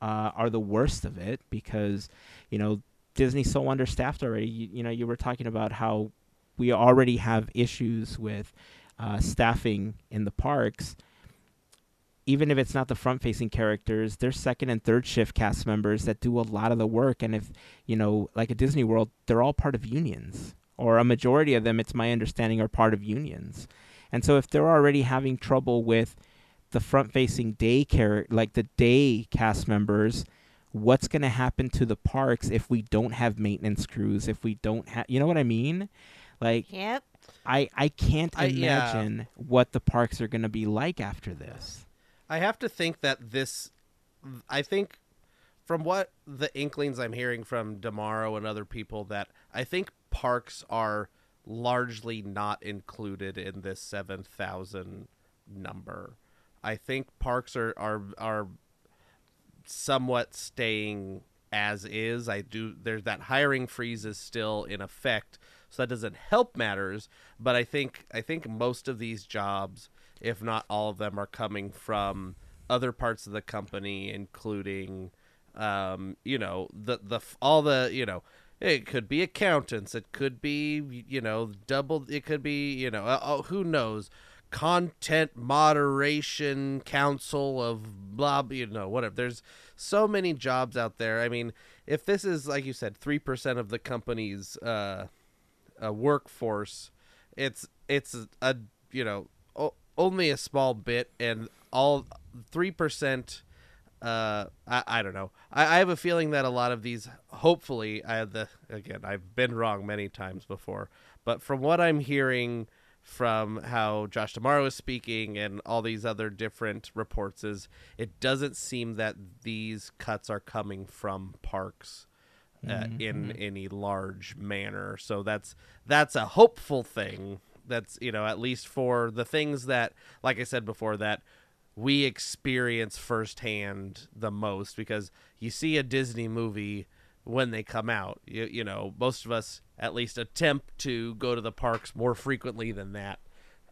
uh, are the worst of it because you know Disney's so understaffed already. You, you know, you were talking about how we already have issues with uh, staffing in the parks. Even if it's not the front-facing characters, there's second and third shift cast members that do a lot of the work. And if you know, like a Disney World, they're all part of unions, or a majority of them, it's my understanding, are part of unions. And so if they're already having trouble with the front facing day care like the day cast members, what's going to happen to the parks if we don't have maintenance crews, if we don't have you know what I mean? Like Yep. I I can't I- yeah. imagine what the parks are going to be like after this. I have to think that this. I think, from what the inklings I'm hearing from D'Amaro and other people, that I think parks are largely not included in this seven thousand number. I think parks are are are somewhat staying as is. I do there's that hiring freeze is still in effect, so that doesn't help matters. But I think I think most of these jobs, if not all of them, are coming from other parts of the company, including, um, you know, the the all the you know. It could be accountants. It could be, you know, double. It could be, you know, uh, oh, who knows? Content moderation council of blah, you know, whatever. There's so many jobs out there. I mean, if this is like you said, three percent of the company's uh, uh, workforce, it's it's a you know only a small bit, and all three percent. Uh, I, I don't know. I, I have a feeling that a lot of these, hopefully, I the again I've been wrong many times before, but from what I'm hearing from how Josh D'Amaro is speaking and all these other different reports is it doesn't seem that these cuts are coming from parks uh, in any large manner. So that's that's a hopeful thing. That's you know at least for the things that, like I said before, that we experience firsthand the most because you see a Disney movie when they come out. You, you know, most of us at least attempt to go to the parks more frequently than that.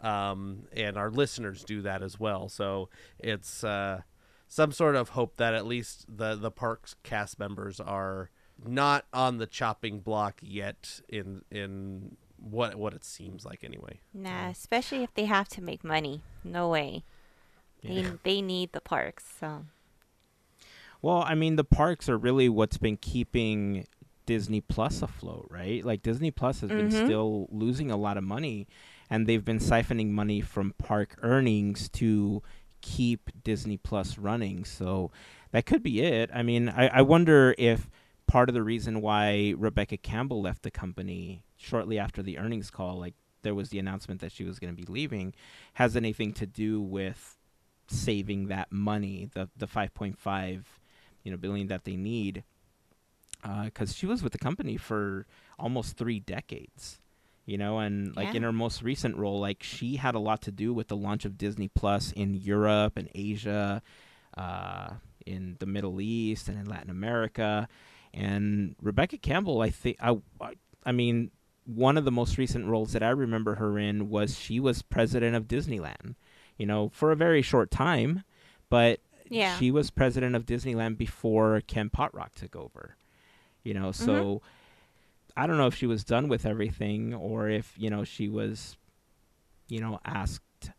Um, and our listeners do that as well. So it's uh, some sort of hope that at least the, the parks cast members are not on the chopping block yet in in what what it seems like anyway. Nah, especially if they have to make money. No way. They they need the parks. So Well, I mean, the parks are really what's been keeping Disney Plus afloat, right? Like Disney Plus has been Mhm. still losing a lot of money, and they've been siphoning money from park earnings to keep Disney Plus running. So that could be it. I mean, I, I wonder if part of the reason why Rebecca Campbell left the company shortly after the earnings call, like there was the announcement that she was going to be leaving, has anything to do with saving that money, the the 5.5 you know billion that they need? Because she was with the company for almost three decades you know and like in her most recent role like she had a lot to do with the launch of disney plus in europe and asia uh, in the middle east and in latin america. And rebecca campbell i think I i mean one of the most recent roles that i remember her in was she was president of disneyland you know for a very short time but Yeah. she was president of Disneyland before Ken Potrock took over. You know, so mm-hmm. I don't know if she was done with everything or if, you know, she was you know, asked,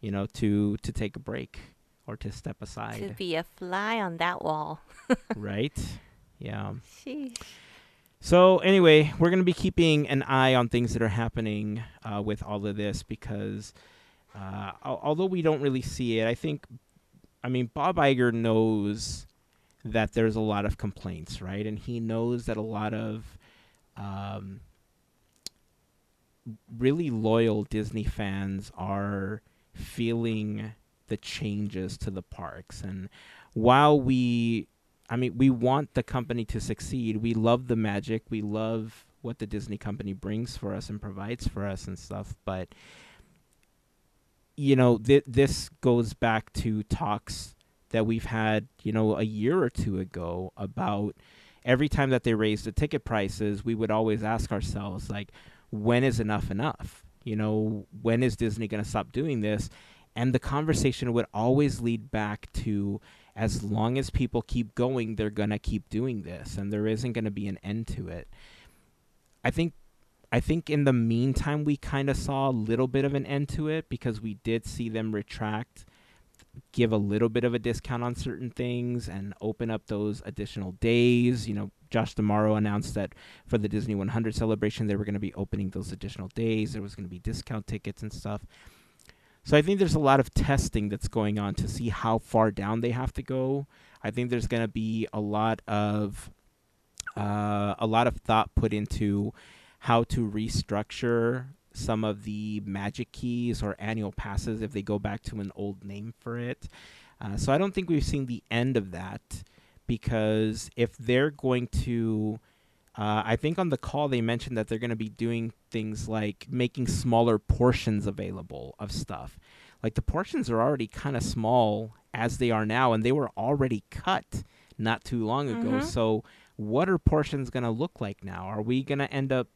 you know, to to take a break or to step aside. to be a fly on that wall. right? Yeah. Sheesh. So anyway, we're going to be keeping an eye on things that are happening uh, with all of this because uh, although we don't really see it, I think, I mean, Bob Iger knows that there's a lot of complaints, right? And he knows that a lot of um, really loyal Disney fans are feeling the changes to the parks. And while we I mean, we want the company to succeed. We love the magic. We love what the Disney company brings for us and provides for us and stuff. But you know, th- this goes back to talks that we've had, you know, a year or two ago about every time that they raised the ticket prices, we would always ask ourselves, like, when is enough enough? You know, when is Disney going to stop doing this? And the conversation would always lead back to as long as people keep going, they're going to keep doing this, and there isn't going to be an end to it. I think. I think in the meantime we kind of saw a little bit of an end to it because we did see them retract, give a little bit of a discount on certain things, and open up those additional days. You know, Josh D'Amaro announced that for the Disney 100 celebration, they were going to be opening those additional days. There was going to be discount tickets and stuff. So I think there's a lot of testing that's going on to see how far down they have to go. I think there's going to be a lot of uh, a lot of thought put into how to restructure some of the magic keys or annual passes if they go back to an old name for it. Uh, so I don't think we've seen the end of that because if they're going to uh, I think on the call they mentioned that they're going to be doing things like making smaller portions available of stuff. Like the portions are already kind of small as they are now, and they were already cut not too long ago. Mhm. So, what are portions going to look like now? Are we going to end up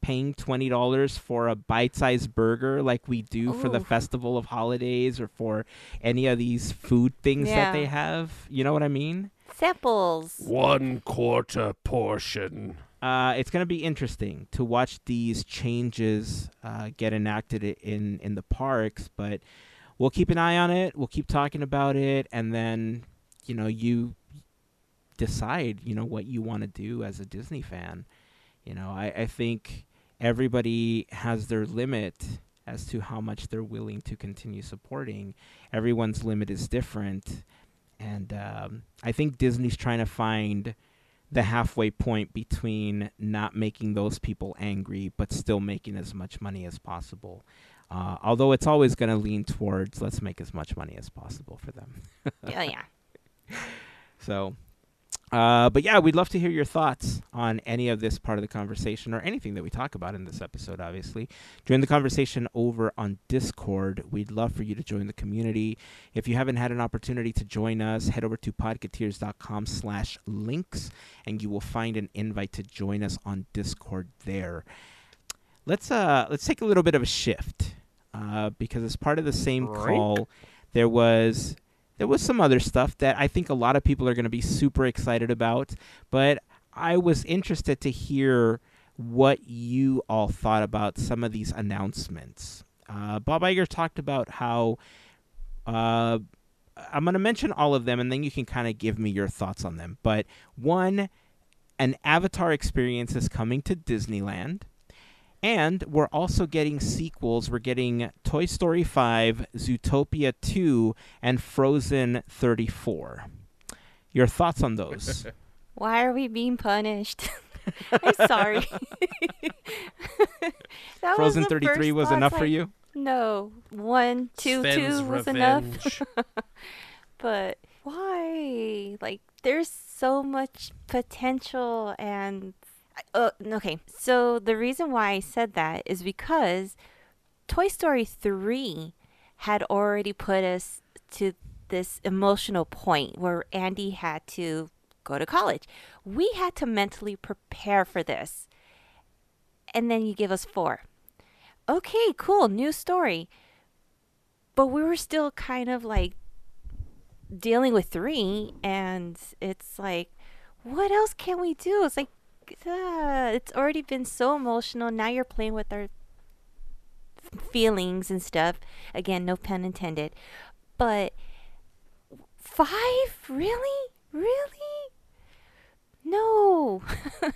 paying twenty dollars for a bite-sized burger like we do for the festival of holidays or for any of these food things that they have? You know what I mean? Samples. One quarter portion. Uh, it's going to be interesting to watch these changes uh, get enacted in in the parks. But we'll keep an eye on it. We'll keep talking about it, and then you know you decide you know what you want to do as a Disney fan. You know, I, I think everybody has their limit as to how much they're willing to continue supporting. Everyone's limit is different, and um, I think Disney's trying to find the halfway point between not making those people angry but still making as much money as possible. Uh, although it's always going to lean towards let's make as much money as possible for them. yeah, yeah. So, uh, but yeah, we'd love to hear your thoughts on any of this part of the conversation or anything that we talk about in this episode, obviously. Join the conversation over on Discord. We'd love for you to join the community. If you haven't had an opportunity to join us, head over to podcateers.com slash links and you will find an invite to join us on Discord there. Let's uh let's take a little bit of a shift. Uh, because as part of the same call, there was there was some other stuff that I think a lot of people are going to be super excited about, but I was interested to hear what you all thought about some of these announcements. Uh, Bob Iger talked about how uh, I'm going to mention all of them, and then you can kind of give me your thoughts on them. But one, an Avatar experience is coming to Disneyland. And we're also getting sequels. We're getting Toy Story 5, Zootopia 2, and Frozen 34. Your thoughts on those? Why are we being punished? I'm sorry. that Frozen was 33 was thoughts enough for you? No, one, two, Sven's two was enough. But why? Like, there's so much potential, and uh, okay. So the reason why I said that is because Toy Story three had already put us to this emotional point where Andy had to go to college. We had to mentally prepare for this, and then you give us four. Okay, cool, new story. But we were still kind of like dealing with three, and it's like, what else can we do? It's like, uh, it's already been so emotional. Now you're playing with our feelings and stuff. Again, no pun intended. But five? Really? Really? No.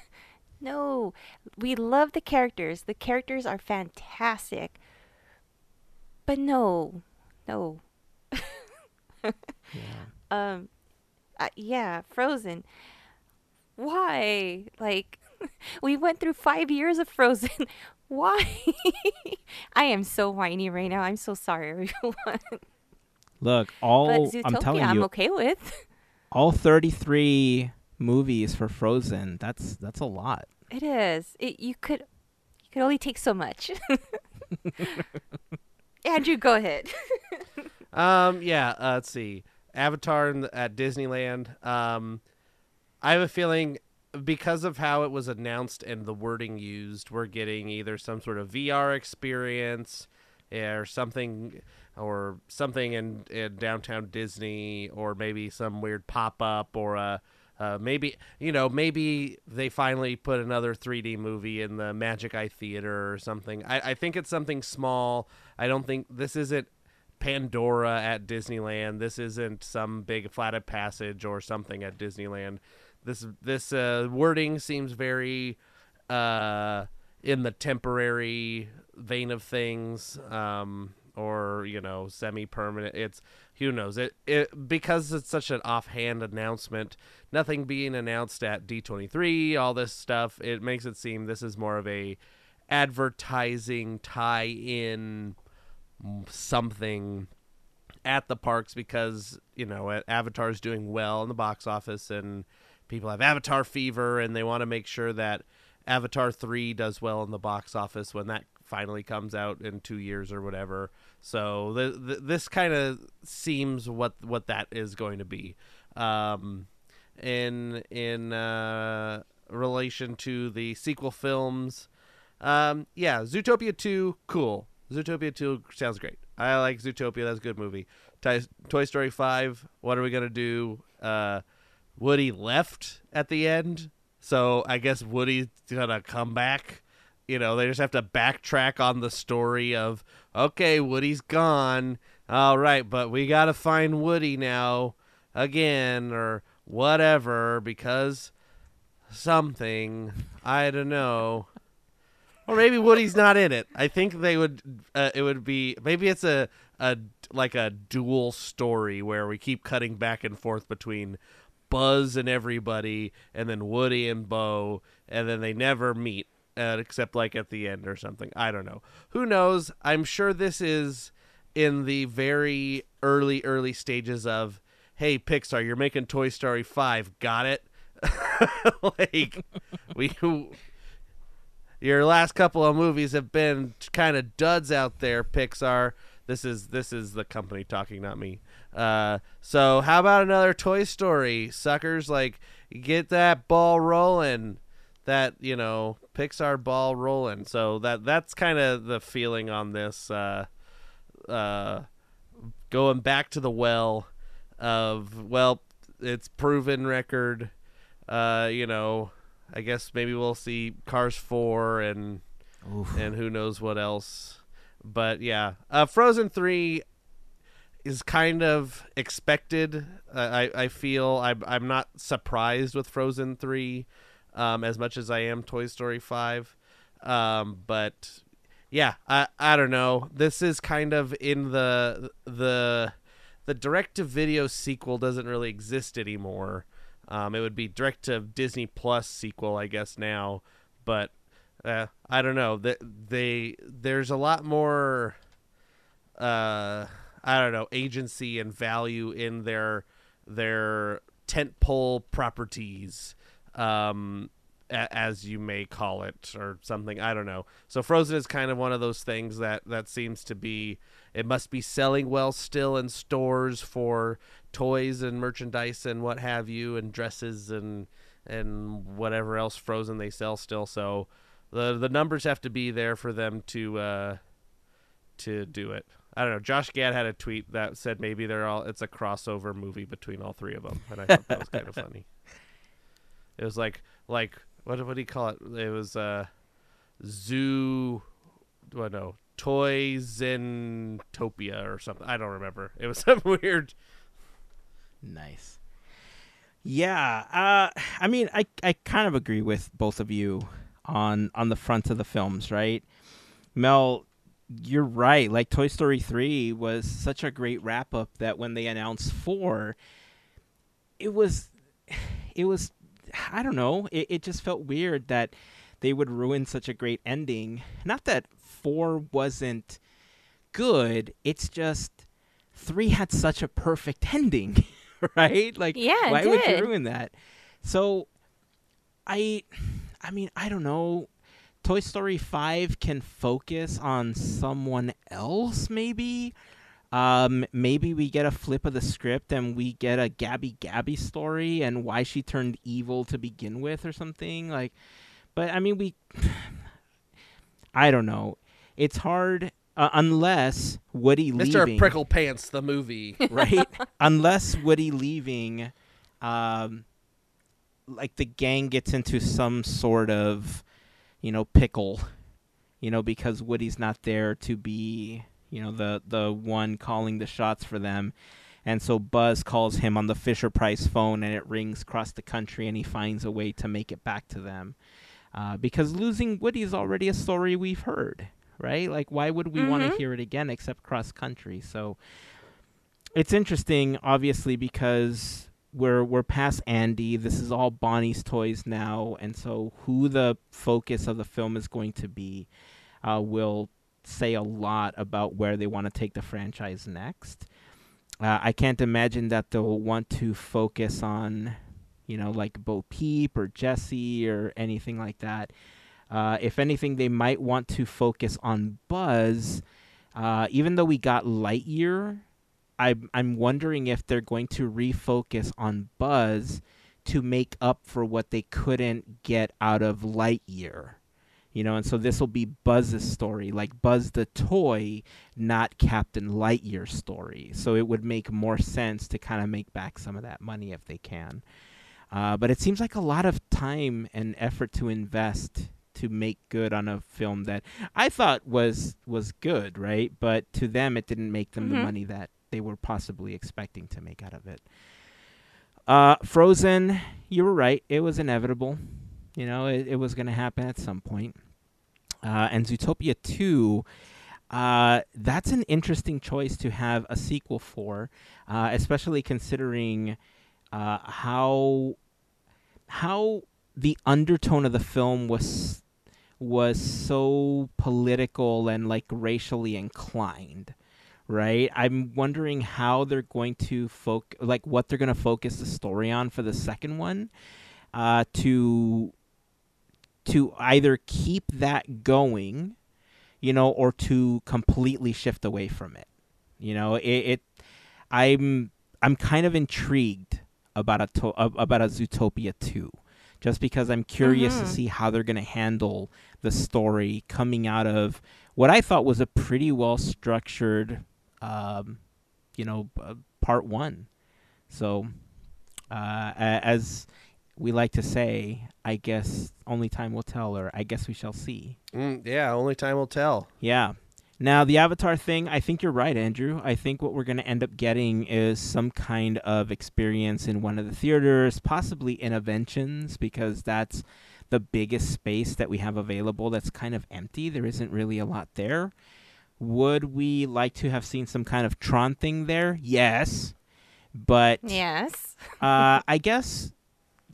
no. We love the characters. The characters are fantastic. But no. No. yeah. Um, uh, yeah, Frozen. Why? Like, we went through five years of Frozen. Why? I am so whiny right now. I'm so sorry, everyone. Look, all but Zootopia, I'm telling you, I'm okay with. all 33 movies for Frozen. That's that's a lot. It is. It you could you could only take so much. Andrew, go ahead. Um, yeah. Uh, let's see. Avatar in the, at Disneyland. Um, I have a feeling because of how it was announced and the wording used, we're getting either some sort of VR experience, or something, or something in, in downtown Disney, or maybe some weird pop up, or a. Uh, maybe you know, maybe they finally put another 3D movie in the Magic Eye Theater or something. I, I think it's something small. I don't think this isn't Pandora at Disneyland. This isn't some big Flight of Passage or something at Disneyland. This this uh, wording seems very uh, in the temporary vein of things. Um, or you know semi-permanent. It's who knows it. It because it's such an offhand announcement. Nothing being announced at D23. All this stuff. It makes it seem this is more of a advertising tie-in something at the parks because you know Avatar's doing well in the box office and people have Avatar fever and they want to make sure that Avatar 3 does well in the box office when that finally comes out in 2 years or whatever. So the, the, this kind of seems what what that is going to be. Um, in in uh, relation to the sequel films, um, yeah, Zootopia 2 cool. Zootopia 2 sounds great. I like Zootopia. That's a good movie. Toy, Story 5, what are we going to do? Uh, Woody left at the end. So I guess Woody's to come back. You know, they just have to backtrack on the story of, okay, Woody's gone. All right, but we got to find Woody now again or whatever because something. I don't know. Or maybe Woody's not in it. I think they would. Uh, it would be maybe it's a a like a dual story where we keep cutting back and forth between Buzz and everybody, and then Woody and Bo, and then they never meet uh, except like at the end or something. I don't know. Who knows? I'm sure this is in the very early early stages of hey Pixar, you're making Toy Story 5. Got it? like we your last couple of movies have been kind of duds out there, Pixar. This is this is the company talking, not me. Uh, so how about another Toy Story, suckers? Like get that ball rolling, that you know Pixar ball rolling. So that that's kind of the feeling on this. Uh, uh, going back to the well of well, it's proven record. Uh, you know, I guess maybe we'll see Cars four and Oof. and who knows what else. But yeah, uh, Frozen three is kind of expected. Uh, I I feel I'm I'm not surprised with Frozen three, um, as much as I am Toy Story five. Um, but yeah, I I don't know. This is kind of in the the the direct to video sequel doesn't really exist anymore. Um, it would be direct to Disney Plus sequel, I guess now, but uh, I don't know. They, they there's a lot more, uh, I don't know, agency and value in their their tentpole properties, um, a, as you may call it, or something. I don't know. So Frozen is kind of one of those things that that seems to be. It must be selling well still in stores for toys and merchandise and what have you, and dresses and and whatever else Frozen they sell still. So the the numbers have to be there for them to uh, to do it. I don't know. Josh Gad had a tweet that said maybe they're all it's a crossover movie between all three of them, and I thought that was kind of funny. It was like like what what do you call it? It was uh zoo. What no Toys in Topia or something. I don't remember. It was some weird. Nice. Yeah, uh, I mean, I I kind of agree with both of you on on the front of the films, right? Mel, you're right. Like Toy Story three was such a great wrap up that when they announced four, it was, it was, I don't know. It it just felt weird that they would ruin such a great ending. Not that four wasn't good. It's just three had such a perfect ending. right? Like, Yeah, why would you ruin that? So, I, I mean, I don't know. Toy Story Five can focus on someone else, maybe. Um, maybe we get a flip of the script and we get a Gabby Gabby story and why she turned evil to begin with, or something like. But I mean, we. I don't know. It's hard uh, unless Woody Mr. leaving Pricklepants, the movie. right? Unless Woody leaving, um, like the gang gets into some sort of, you know, pickle, you know, because Woody's not there to be, you know, the the one calling the shots for them. And so Buzz calls him on the Fisher Price phone, and it rings across the country, and he finds a way to make it back to them. Uh, because losing Woody is already a story we've heard, right? Like, why would we want to hear it again except cross country? So it's interesting, obviously, because we're we're past Andy. This is all Bonnie's toys now, and so who the focus of the film is going to be uh, will say a lot about where they want to take the franchise next. Uh, I can't imagine that they'll want to focus on, you know, like Bo Peep or Jesse or anything like that. Uh, if anything, they might want to focus on Buzz. Uh, even though we got Lightyear, I'm I'm wondering if they're going to refocus on Buzz to make up for what they couldn't get out of Lightyear. You know, and so this will be Buzz's story, like Buzz the toy, not Captain Lightyear's story. So it would make more sense to kind of make back some of that money if they can. Uh, but it seems like a lot of time and effort to invest to make good on a film that I thought was was good, right? But to them, it didn't make them the Mhm. money that they were possibly expecting to make out of it. Uh, Frozen, you were right. It was inevitable. You know, it, it was going to happen at some point. Uh, and Zootopia 2, uh, that's an interesting choice to have a sequel for, uh, especially considering uh, how how the undertone of the film was was so political and like racially inclined right i'm wondering how they're going to foc like what they're going to focus the story on for the second one uh to to either keep that going you know or to completely shift away from it you know it, it i'm i'm kind of intrigued about a to- about a zootopia 2 just because i'm curious to Mhm. see how they're going to handle the story coming out of what i thought was a pretty well structured um, you know uh, part 1 so uh, as we like to say i guess only time will tell or i guess we shall see Mm, yeah, only time will tell. yeah. Now, the Avatar thing, I think you're right, Andrew. I think what we're going to end up getting is some kind of experience in one of the theaters, possibly Innoventions, because that's the biggest space that we have available that's kind of empty. There isn't really a lot there. Would we like to have seen some kind of Tron thing there? Yes. But Yes. uh, I guess,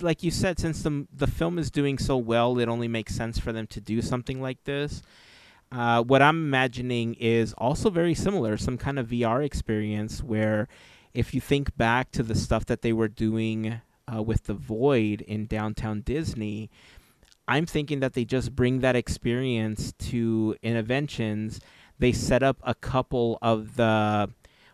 like you said, since the the film is doing so well, it only makes sense for them to do something like this. Uh, what I'm imagining is also very similar, some kind of VR experience where, if you think back to the stuff that they were doing uh, with the Void in downtown Disney, I'm thinking that they just bring that experience to Innoventions. They set up a couple of the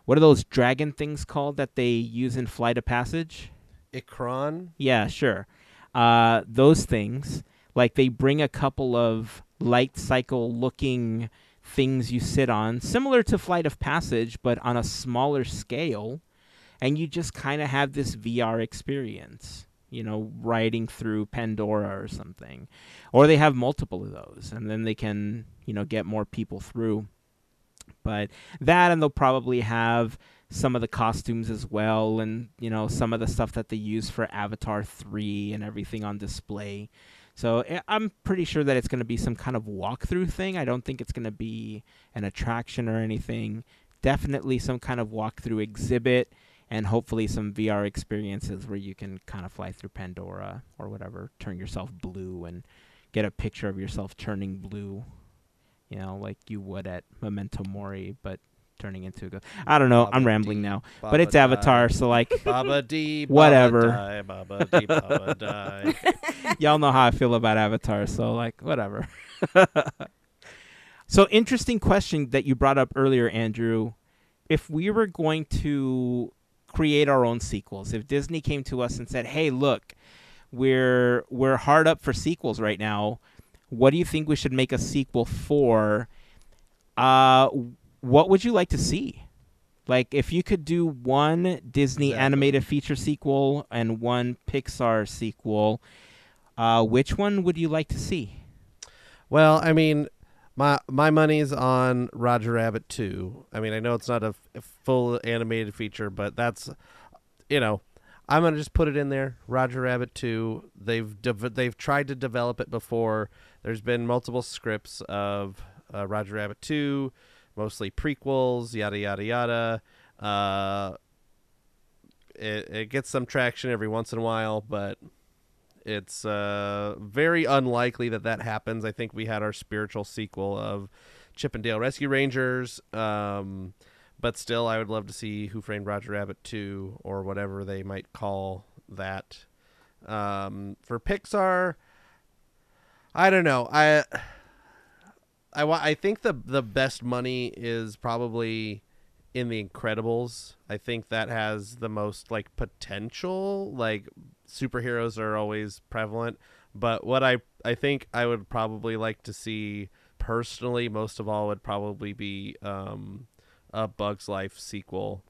what are those dragon things called that they use in Flight of Passage? Ikran. Yeah, sure. Uh, those things, like they bring a couple of light cycle looking things you sit on, similar to Flight of Passage, but on a smaller scale, and you just kind of have this VR experience, you know, riding through Pandora or something. Or they have multiple of those, and then they can, you know, get more people through. But that, and they'll probably have some of the costumes as well and you know some of the stuff that they use for avatar 3 and everything on display. So eh, i'm pretty sure that it's going to be some kind of walkthrough thing. I don't think it's going to be an attraction or anything. Definitely some kind of walkthrough exhibit and hopefully some vr experiences where you can kind of fly through pandora or whatever turn yourself blue and get a picture of yourself turning blue you know like you would at memento mori but turning into a ghost. I don't know. I'm rambling now. Baba But it's die. Avatar, so like Baba D. Whatever. Die, Baba D. Baba die. y'all know how I feel about Avatar, so like whatever. so interesting question that you brought up earlier, Andrew. If we were going to create our own sequels, if Disney came to us and said, "Hey, look, we're we're hard up for sequels right now. What do you think we should make a sequel for?" Uh, what would you like to see? Like, if you could do one Disney Exactly. animated feature sequel and one Pixar sequel, uh, which one would you like to see? Well, I mean, my my money's on Roger Rabbit 2. I mean, I know it's not a, f- a full animated feature, but that's you know, I'm gonna just put it in there. Roger Rabbit 2. They've dev- they've tried to develop it before. There's been multiple scripts of uh, Roger Rabbit two, mostly prequels, yada yada yada. Uh, it it gets some traction every once in a while, but it's uh, very unlikely that that happens. I think we had our spiritual sequel of Chip 'n Dale Rescue Rangers. Um, but still, I would love to see Who Framed Roger Rabbit 2 or whatever they might call that. Um, for Pixar, I don't know. I I I think the the best money is probably in the Incredibles. I think that has the most like potential. Like superheroes are always prevalent, but what I I think I would probably like to see personally most of all would probably be um a Bugs Life sequel.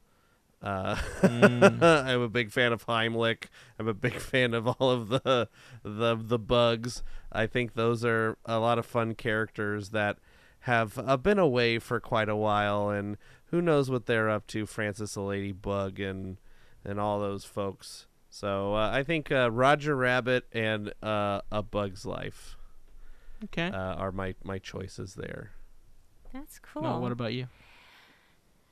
Uh, I'm a big fan of Heimlich. I'm a big fan of all of the the the bugs. I think those are a lot of fun characters that have uh, been away for quite a while, and who knows what they're up to. Francis the Ladybug and and all those folks. So uh, I think uh, Roger Rabbit and uh, A Bug's Life Okay. uh, are my my choices there. That's cool. Well, what about you?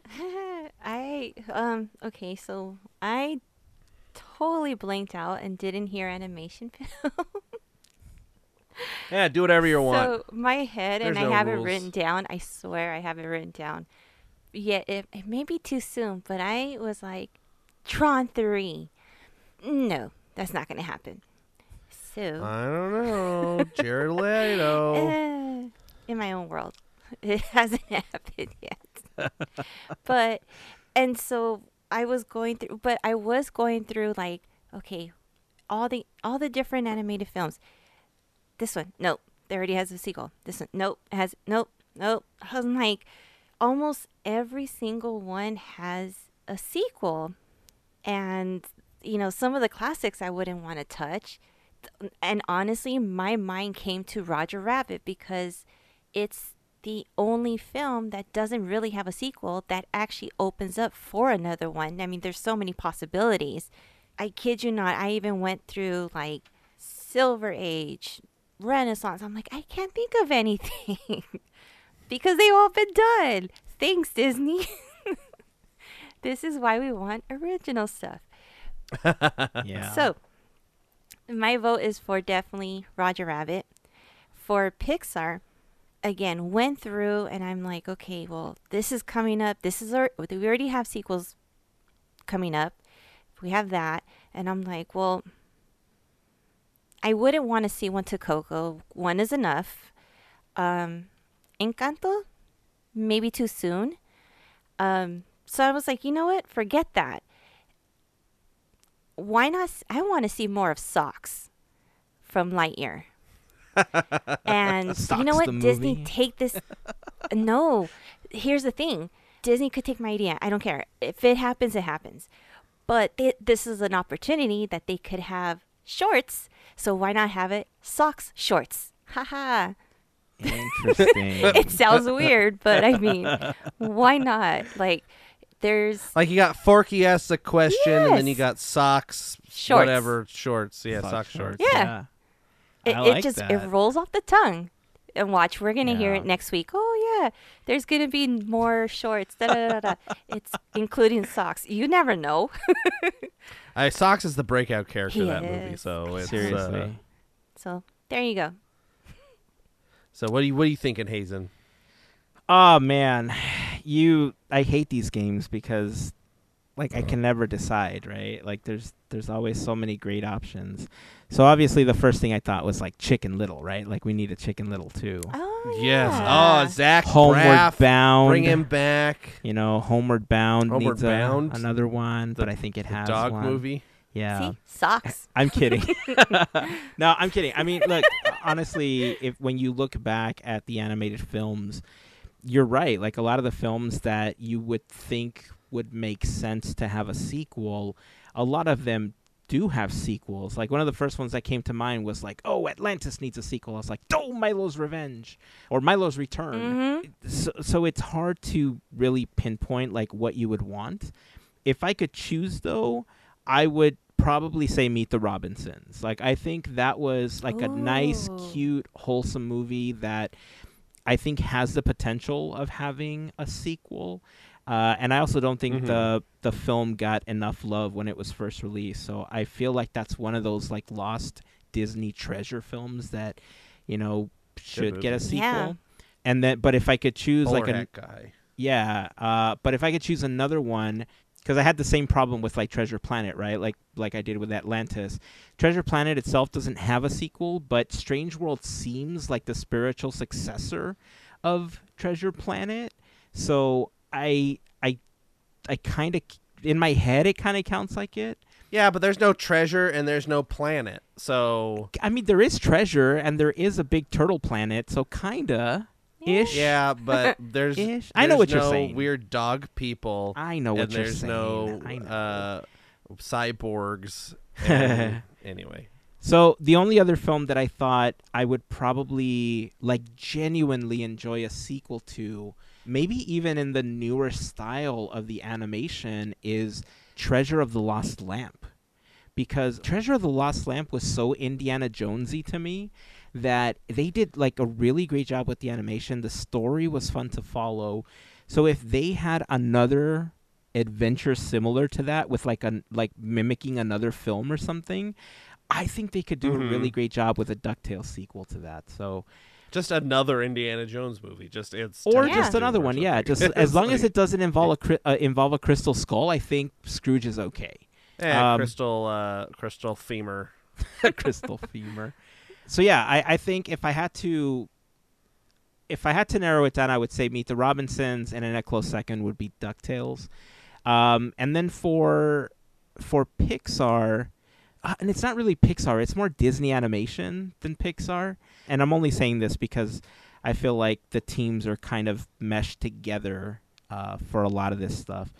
I um okay, so I totally blanked out and didn't hear animation film. Yeah, do whatever you want. So my head, and There's I no have rules. it written down. I swear I have it written down. Yeah, it, it may be too soon, but I was like, Tron three. No, that's not gonna happen. So I don't know, Jared Leto. uh, in my own world, it hasn't happened yet. But and so I was going through, but I was going through like, okay, all the all the different animated films. This one, nope, they already has a sequel. This one, nope, has nope, nope. I was like, almost every single one has a sequel, and you know some of the classics I wouldn't want to touch. And honestly, my mind came to Roger Rabbit because it's the only film that doesn't really have a sequel that actually opens up for another one. I mean, there's so many possibilities. I kid you not, I even went through like Silver Age, Renaissance. I'm like, I can't think of anything because they've all been done. Thanks, Disney. this is why we want original stuff. Yeah. So, my vote is for definitely Roger Rabbit. For Pixar, again, went through and I'm like, okay, well, this is coming up. This is our, we already have sequels coming up. We have that. And I'm like, well, I wouldn't want to see one to Coco. One is enough. Um, Encanto, maybe too soon. Um, so I was like, you know what? Forget that why not? I want to see more of Socks from Lightyear. And you know what? Disney, movie? take this. no, here's the thing Disney could take my idea. I don't care. If it happens, it happens. But th- this is an opportunity that they could have shorts. So why not have it Socks shorts? Haha. Interesting. It sounds weird, but I mean, why not? Like, there's Like you got Forky asks a question, and then you got socks, Shorts. whatever shorts. Yeah, sock, Sock shorts. Yeah. It, I it just that. it rolls off the tongue. And watch, we're gonna hear it next week. Oh yeah, there's gonna be more shorts. Da, da, da, da. it's including socks. You never know. I socks is the breakout character He of that movie. So it's, Seriously. Uh, So there you go. so what do you what are you thinking, Hazen? Oh man, you I hate these games because like I can uh-huh. never decide, right? Like there's there's always so many great options. So obviously the first thing I thought was like Chicken Little, right? Like we need a Chicken Little too. Oh Yes. yeah. Oh, Zach Homeward Braff. Bound. Bring him back. You know, Homeward Bound Homeward needs a- another one, the- but I think it The has dog one. movie. Yeah. See socks. I'm kidding. no, I'm kidding. I mean, look, honestly, if when you look back at the animated films, you're right. Like a lot of the films that you would think would make sense to have a sequel, a lot of them do have sequels. Like one of the first ones that came to mind was like, "Oh, Atlantis needs a sequel." I was like, "Oh, Milo's Revenge" or "Milo's Return." Mhm. so, so it's hard to really pinpoint like what you would want. If I could choose though, I would probably say Meet the Robinsons. Like I think that was like a nice, cute, wholesome movie that I think has the potential of having a sequel. Uh, and I also don't think Mhm. the the film got enough love when it was first released. So I feel like that's one of those like lost Disney treasure films that you know should get a sequel. Yeah. And then, but if I could choose Polar like a guy. yeah, uh, but if I could choose another one, because I had the same problem with like Treasure Planet, right? Like like I did with Atlantis. Treasure Planet itself doesn't have a sequel, but Strange World seems like the spiritual successor of Treasure Planet. So I I I kind of in my head it kind of counts like it. Yeah, but there's no treasure and there's no planet. So I mean, there is treasure and there is a big turtle planet, so kinda ish. yeah, but there's Ish. I know there's what you're no saying. weird dog people. I know what and you're there's saying. no I know. uh, cyborgs. and- anyway, So the only other film that I thought I would probably like genuinely enjoy a sequel to, maybe even in the newer style of the animation, is Treasure of the Lost Lamp. Because Treasure of the Lost Lamp was so Indiana Jonesy to me that they did like a really great job with the animation. The story was fun to follow. So if they had another adventure similar to that with like a like mimicking another film or something, I think they could do a really Mhm. great job with a DuckTales sequel to that. So just another Indiana Jones movie. Just it's or 10 just another one, yeah. Just as long as it doesn't involve a uh, involve a crystal skull, I think Scrooge is okay. eh, um, crystal uh, crystal femur. crystal femur. So yeah, I, I think if I had to if I had to narrow it down, I would say Meet the Robinsons, and in a close second would be Ducktales. Um, and then for for Pixar, uh, and it's not really Pixar; it's more Disney animation than Pixar. And I'm only saying this because I feel like the teams are kind of meshed together uh, for a lot of this stuff.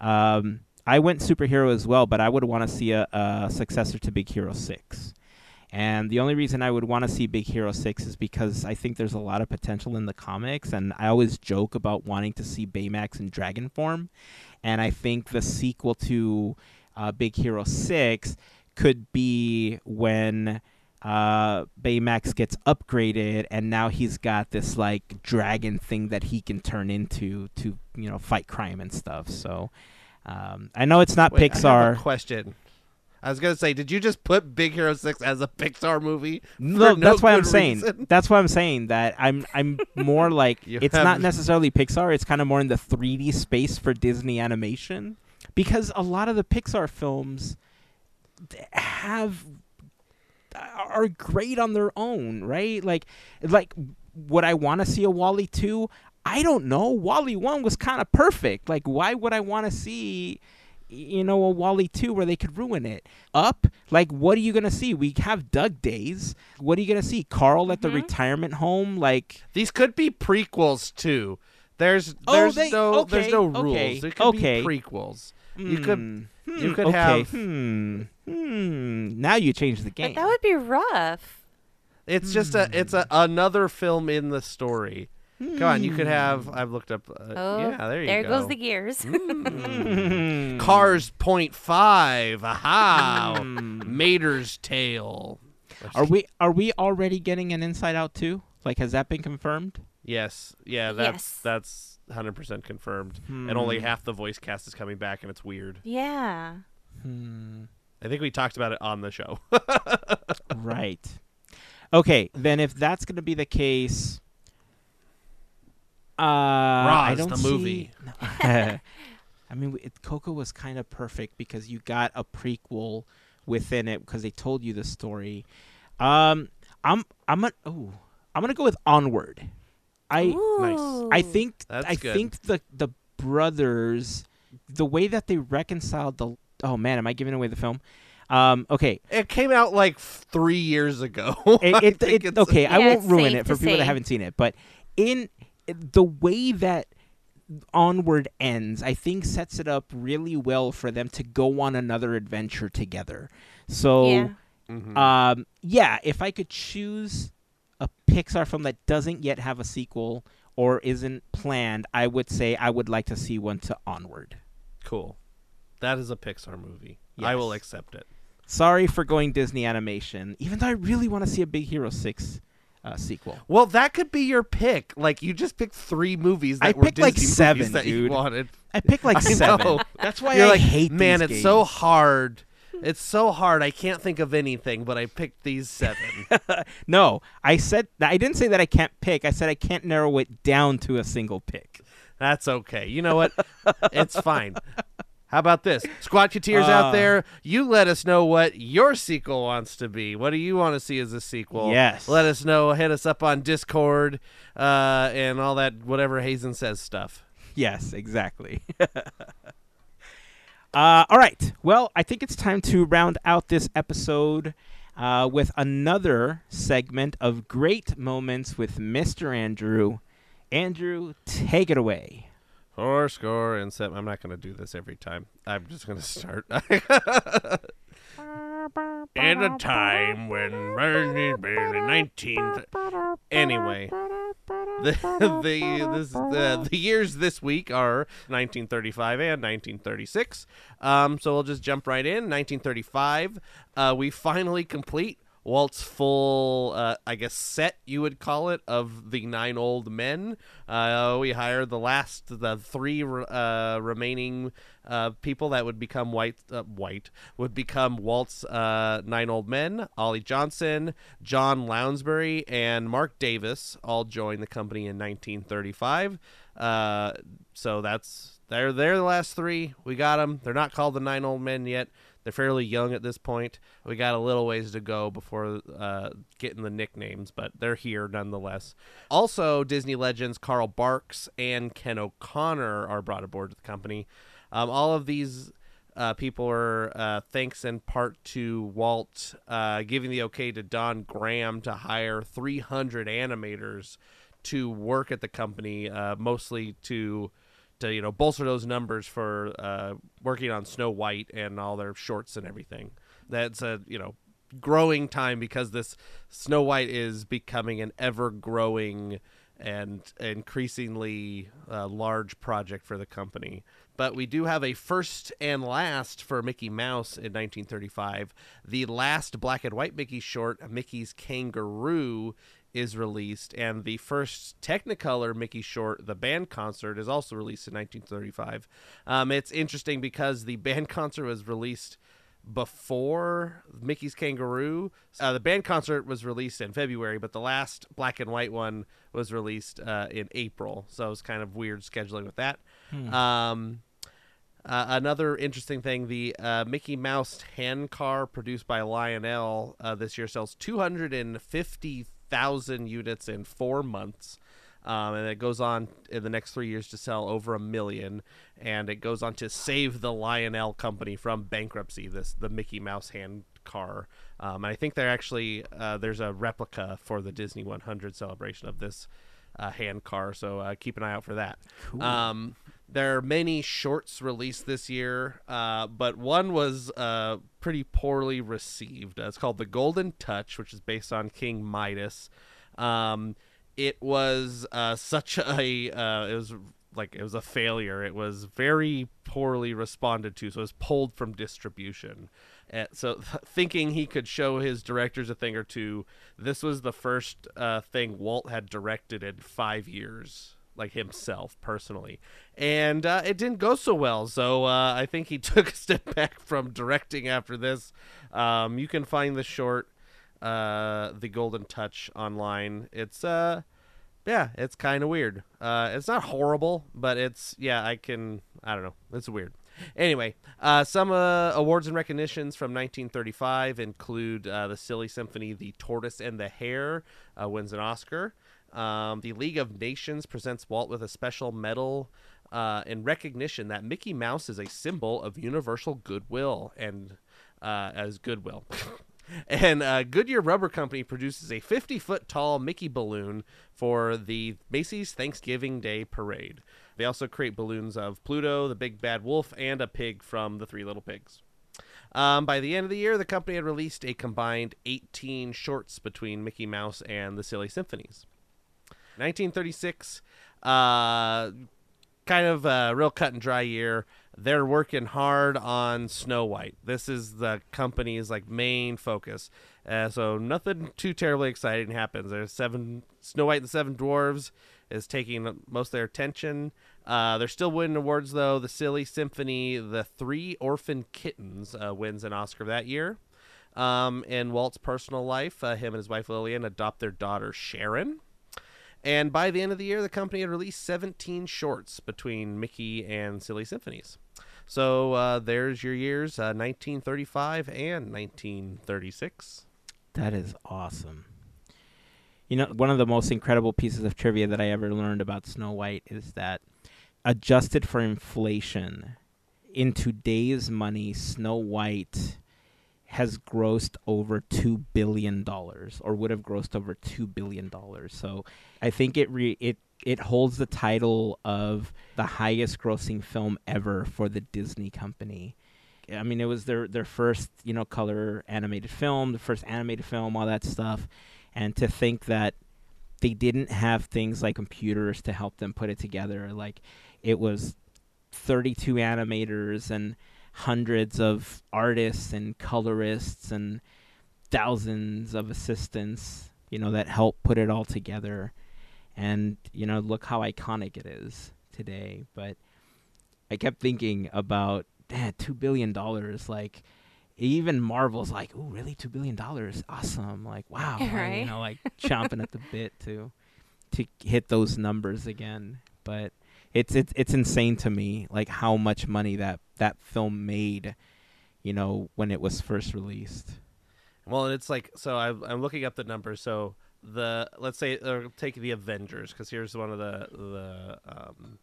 Um, I went superhero as well, but I would want to see a, a successor to Big Hero Six. And the only reason I would want to see Big Hero 6 is because I think there's a lot of potential in the comics. And I always joke about wanting to see Baymax in dragon form. And I think the sequel to uh, Big Hero 6 could be when uh, Baymax gets upgraded and now he's got this like dragon thing that he can turn into to, you know, fight crime and stuff. So um, I know it's not Wait, Pixar. question. I was gonna say, did you just put Big Hero Six as a Pixar movie? No, no that's why I'm saying. reason? That's why I'm saying that I'm I'm more like it's have- not necessarily Pixar. It's kind of more in the 3D space for Disney animation because a lot of the Pixar films have are great on their own, right? Like like would I want to see a WALL-E 2? I don't know. WALL-E 1 was kind of perfect. Like why would I want to see you know, a WALL-E 2 where they could ruin it. Up, like, what are you going to see? We have Dug Days. What are you going to see? Carl at the Mhm. retirement home? Like, These could be prequels too. There's Oh, there's they- no okay, there's no rules. okay, There could okay. be prequels. You could- hmm, you hmm, could okay, have- Hmm. Hmm. Now you change the But game. that would be rough. It's just a it's a another film in the story. Come on, you could have. I've looked up. Uh, Oh, yeah, there you there go. There goes the gears. Hmm. Cars Point Five. Aha! Hmm. Mater's Tale. Are we are we already getting an Inside Out too? Like, has that been confirmed? Yes. Yeah. That's Yes. that's hundred percent confirmed. And only Hmm. half the voice cast is coming back, and it's weird. yeah. Hmm. I think we talked about it on the show. right. Okay, then if that's going to be the case, uh, I don't the see- movie. I mean, it, Coco was kind of perfect because you got a prequel within it because they told you the story. Um, I'm I'm gonna oh I'm gonna go with Onward. I Ooh. I think That's I good. think the the brothers, the way that they reconciled the oh man, am I giving away the film? Um, okay, it came out like three years ago. it, it, think it- it's- okay, I won't ruin it for to people that haven't seen it, but in the way that Onward ends, I think sets it up really well for them to go on another adventure together. So, Yeah. Mhm. um, yeah, if I could choose a Pixar film that doesn't yet have a sequel or isn't planned, I would say I would like to see one to Onward. cool. That is a Pixar movie. I will accept it. Sorry for going Disney animation, even though I really want to see a Big Hero 6 uh, sequel. Well, that could be your pick. Like you just picked three movies that I were picked, like, seven, movies that you wanted. I picked like I seven. know. That's why You're I like, hate man, it's so hard. It's so hard. I can't think of anything, but I picked these seven. No, I said I didn't say that I can't pick. I said I can't narrow it down to a single pick. That's okay. You know what? it's fine. How about this? Squadketeers Uh. out there, you let us know what your sequel wants to be. What do you want to see as a sequel? Yes. Let us know. Hit us up on Discord uh, and all that, whatever Hazen says stuff. Yes, exactly. uh, all right. Well, I think it's time to round out this episode uh, with another segment of great moments with Mr. Andrew. Andrew, take it away. Four score and seven. I'm not going to do this every time. I'm just going to start. In a time when Bernie Bernie 19th. Anyway, the the this the years this week are 1935 and 1936. Um, so we'll just jump right in. 1935, uh, we finally complete Walt's full, uh, I guess, set you would call it of the nine old men. Uh, we hired the last, the three uh, remaining uh, people that would become white, uh, white would become Walt's uh, nine old men. Ollie Johnston, John Lounsbery, and Marc Davis all joined the company in 1935. Uh, so that's they're they're the last three. We got them. They're not called the nine old men yet. They're fairly young at this point. We got a little ways to go before uh, getting the nicknames, but they're here nonetheless. Also, Disney legends Carl Barks and Ken O'Connor are brought aboard to the company. Um, all of these uh, people are uh, thanks in part to Walt uh, giving the okay to Don Graham to hire 300 animators to work at the company, uh, mostly to to you know bolster those numbers for uh, working on Snow White and all their shorts and everything. That's a you know growing time because this Snow White is becoming an ever growing and increasingly uh, large project for the company. But we do have a first and last for Mickey Mouse in 1935. The last black and white Mickey short, Mickey's Kangaroo, is released, and the first Technicolor Mickey short, the band concert, is also released in 1935. Um, it's interesting because the band concert was released before Mickey's Kangaroo. Uh, the band concert was released in February, but the last black and white one was released uh, in April. So it was kind of weird scheduling with that. Um, uh, another interesting thing: the uh, Mickey Mouse hand car produced by Lionel uh, this year sells 250,000 units in four months. Um, and it goes on in the next three years to sell over a million, and it goes on to save the Lionel company from bankruptcy. This the Mickey Mouse hand car, um, and I think they're actually uh, there's a replica for the Disney 100 celebration of this uh, hand car, so uh, keep an eye out for that. Um, there are many shorts released this year, uh, but one was uh, pretty poorly received. Uh, it's called The Golden Touch, which is based on King Midas. Um, it was uh, such a uh, it was like it was a failure. It was very poorly responded to, so it was pulled from distribution. Uh, so thinking he could show his directors a thing or two, this was the first uh, thing Walt had directed in five years like himself personally. And uh, it didn't go so well so uh, i think he took a step back from directing after this. Um, you can find the short uh, the golden touch online. It's uh yeah it's kind of weird. Uh, it's not horrible but it's yeah i can i don't know. It's weird. Anyway uh, some uh, awards and recognitions from 1935 include uh, the silly symphony the tortoise and the hare uh, wins an oscar um, the League of Nations presents Walt with a special medal uh, in recognition that Mickey Mouse is a symbol of universal goodwill and uh, as goodwill. and uh, Goodyear Rubber Company produces a 50 foot tall Mickey balloon for the Macy's Thanksgiving Day Parade. They also create balloons of Pluto, the Big Bad Wolf, and a pig from the Three Little Pigs. Um, by the end of the year, the company had released a combined 18 shorts between Mickey Mouse and the Silly Symphonies. 1936, uh, kind of a real cut and dry year. they're working hard on Snow White. This is the company's like main focus. Uh, so nothing too terribly exciting happens. There's seven Snow White and the Seven Dwarves is taking most of their attention. Uh, they're still winning awards though. The Silly Symphony, the Three Orphan Kittens, uh, wins an Oscar that year. Um, in Walt's personal life, uh, him and his wife Lillian adopt their daughter Sharon. And by the end of the year, the company had released 17 shorts between Mickey and Silly Symphonies. So uh, there's your years, uh, 1935 and 1936. That is awesome. You know, one of the most incredible pieces of trivia that I ever learned about Snow White is that adjusted for inflation, in today's money, Snow White has grossed over two billion dollars, or would have grossed over two billion dollars. So, I think it re- it it holds the title of the highest grossing film ever for the Disney company. I mean, it was their their first you know color animated film, the first animated film, all that stuff, and to think that they didn't have things like computers to help them put it together, like it was 32 animators and hundreds of artists and colorists and thousands of assistants, you know, that help put it all together. And, you know, look how iconic it is today. But I kept thinking about, man, $2 billion. Like, even Marvel's like, oh, really? $2 billion? Awesome. Like, wow. Right. You know, like chomping at the bit to, to hit those numbers again. But it's it's it's insane to me like how much money that that film made you know when it was first released Well, and it's like so. I'm, I'm looking up the numbers. So the let's say or take the Avengers because here's one of the the um,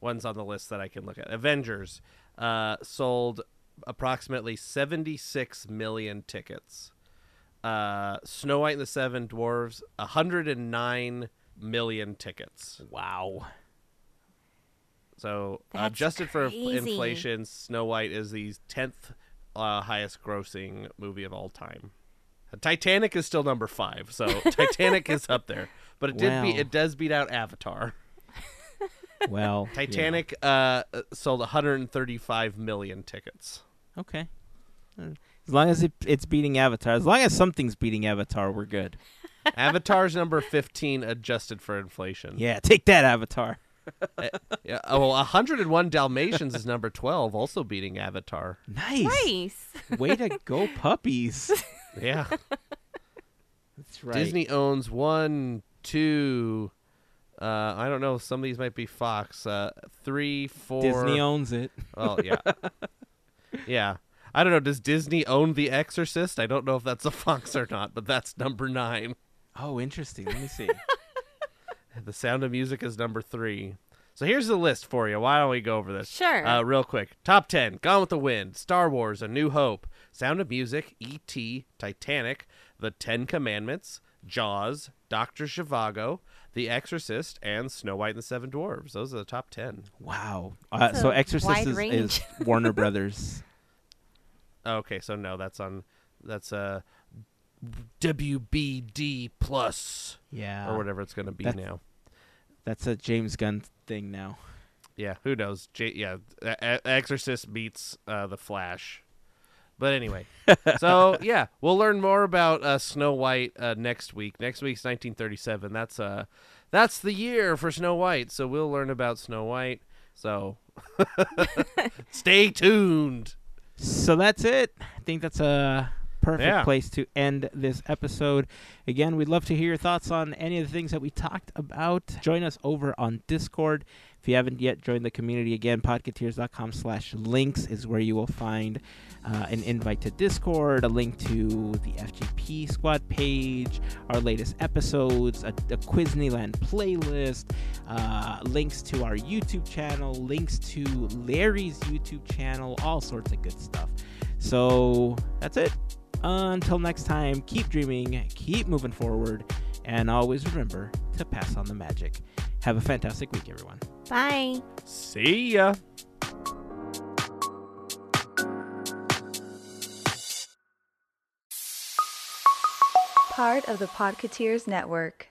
ones on the list that I can look at. Avengers uh, sold approximately 76 million tickets. Uh, Snow White and the Seven Dwarves 109 million tickets. wow So That's adjusted for inflation, Snow White is the tenth uh, highest grossing movie of all time. Titanic is still number five, so Titanic is up there, but it did be Wow. it does beat out Avatar. well. Titanic uh, uh, sold 135 million tickets. okay Uh, as long as it, it's beating avatar as long as something's beating avatar we're good Avatar's number 15 adjusted for inflation. yeah take that avatar Yeah. Oh, well, 101 Dalmatians is number 12, also beating Avatar. nice Nice. way to go puppies Yeah. that's right Disney owns one, two. Uh, I don't know. Some of these might be Fox. Uh, three, four. disney owns it Oh yeah, yeah. I don't know. Does Disney own The Exorcist? I don't know if that's a Fox or not, but that's number nine. oh interesting let me see The Sound of Music is number three. So here's the list for you. Why don't we go over this? Sure. Uh, real quick. Top 10 Gone with the Wind, Star Wars, A New Hope, Sound of Music, E.T., Titanic, The Ten Commandments, Jaws, Dr. Zhivago, The Exorcist, and Snow White and the Seven Dwarves. Those are the top 10. wow uh, so exorcist is, is warner brothers Okay, so no, that's on. That's uh, WBD Plus yeah or whatever it's going to be That's- now. that's a james gunn thing now Yeah, who knows? J- yeah, E- Exorcist beats uh, the Flash. But anyway, so yeah, we'll learn more about uh, Snow White uh, next week. Next week's 1937. That's uh, that's the year for Snow White. So we'll learn about Snow White. So stay tuned. So that's it. I think that's a perfect Yeah. place to end this episode. Again, we'd love to hear your thoughts on any of the things that we talked about. Join us over on Discord. If you haven't yet joined the community, again, podcateers.com slash links is where you will find uh, an invite to Discord, a link to the FGP squad page, our latest episodes, a, a Quizneyland playlist, uh, links to our YouTube channel, links to Larry's YouTube channel, all sorts of good stuff. So that's it. Until next time, keep dreaming, keep moving forward, and always remember to pass on the magic. Have a fantastic week, everyone. Bye. See ya. Part of the Podcateers Network.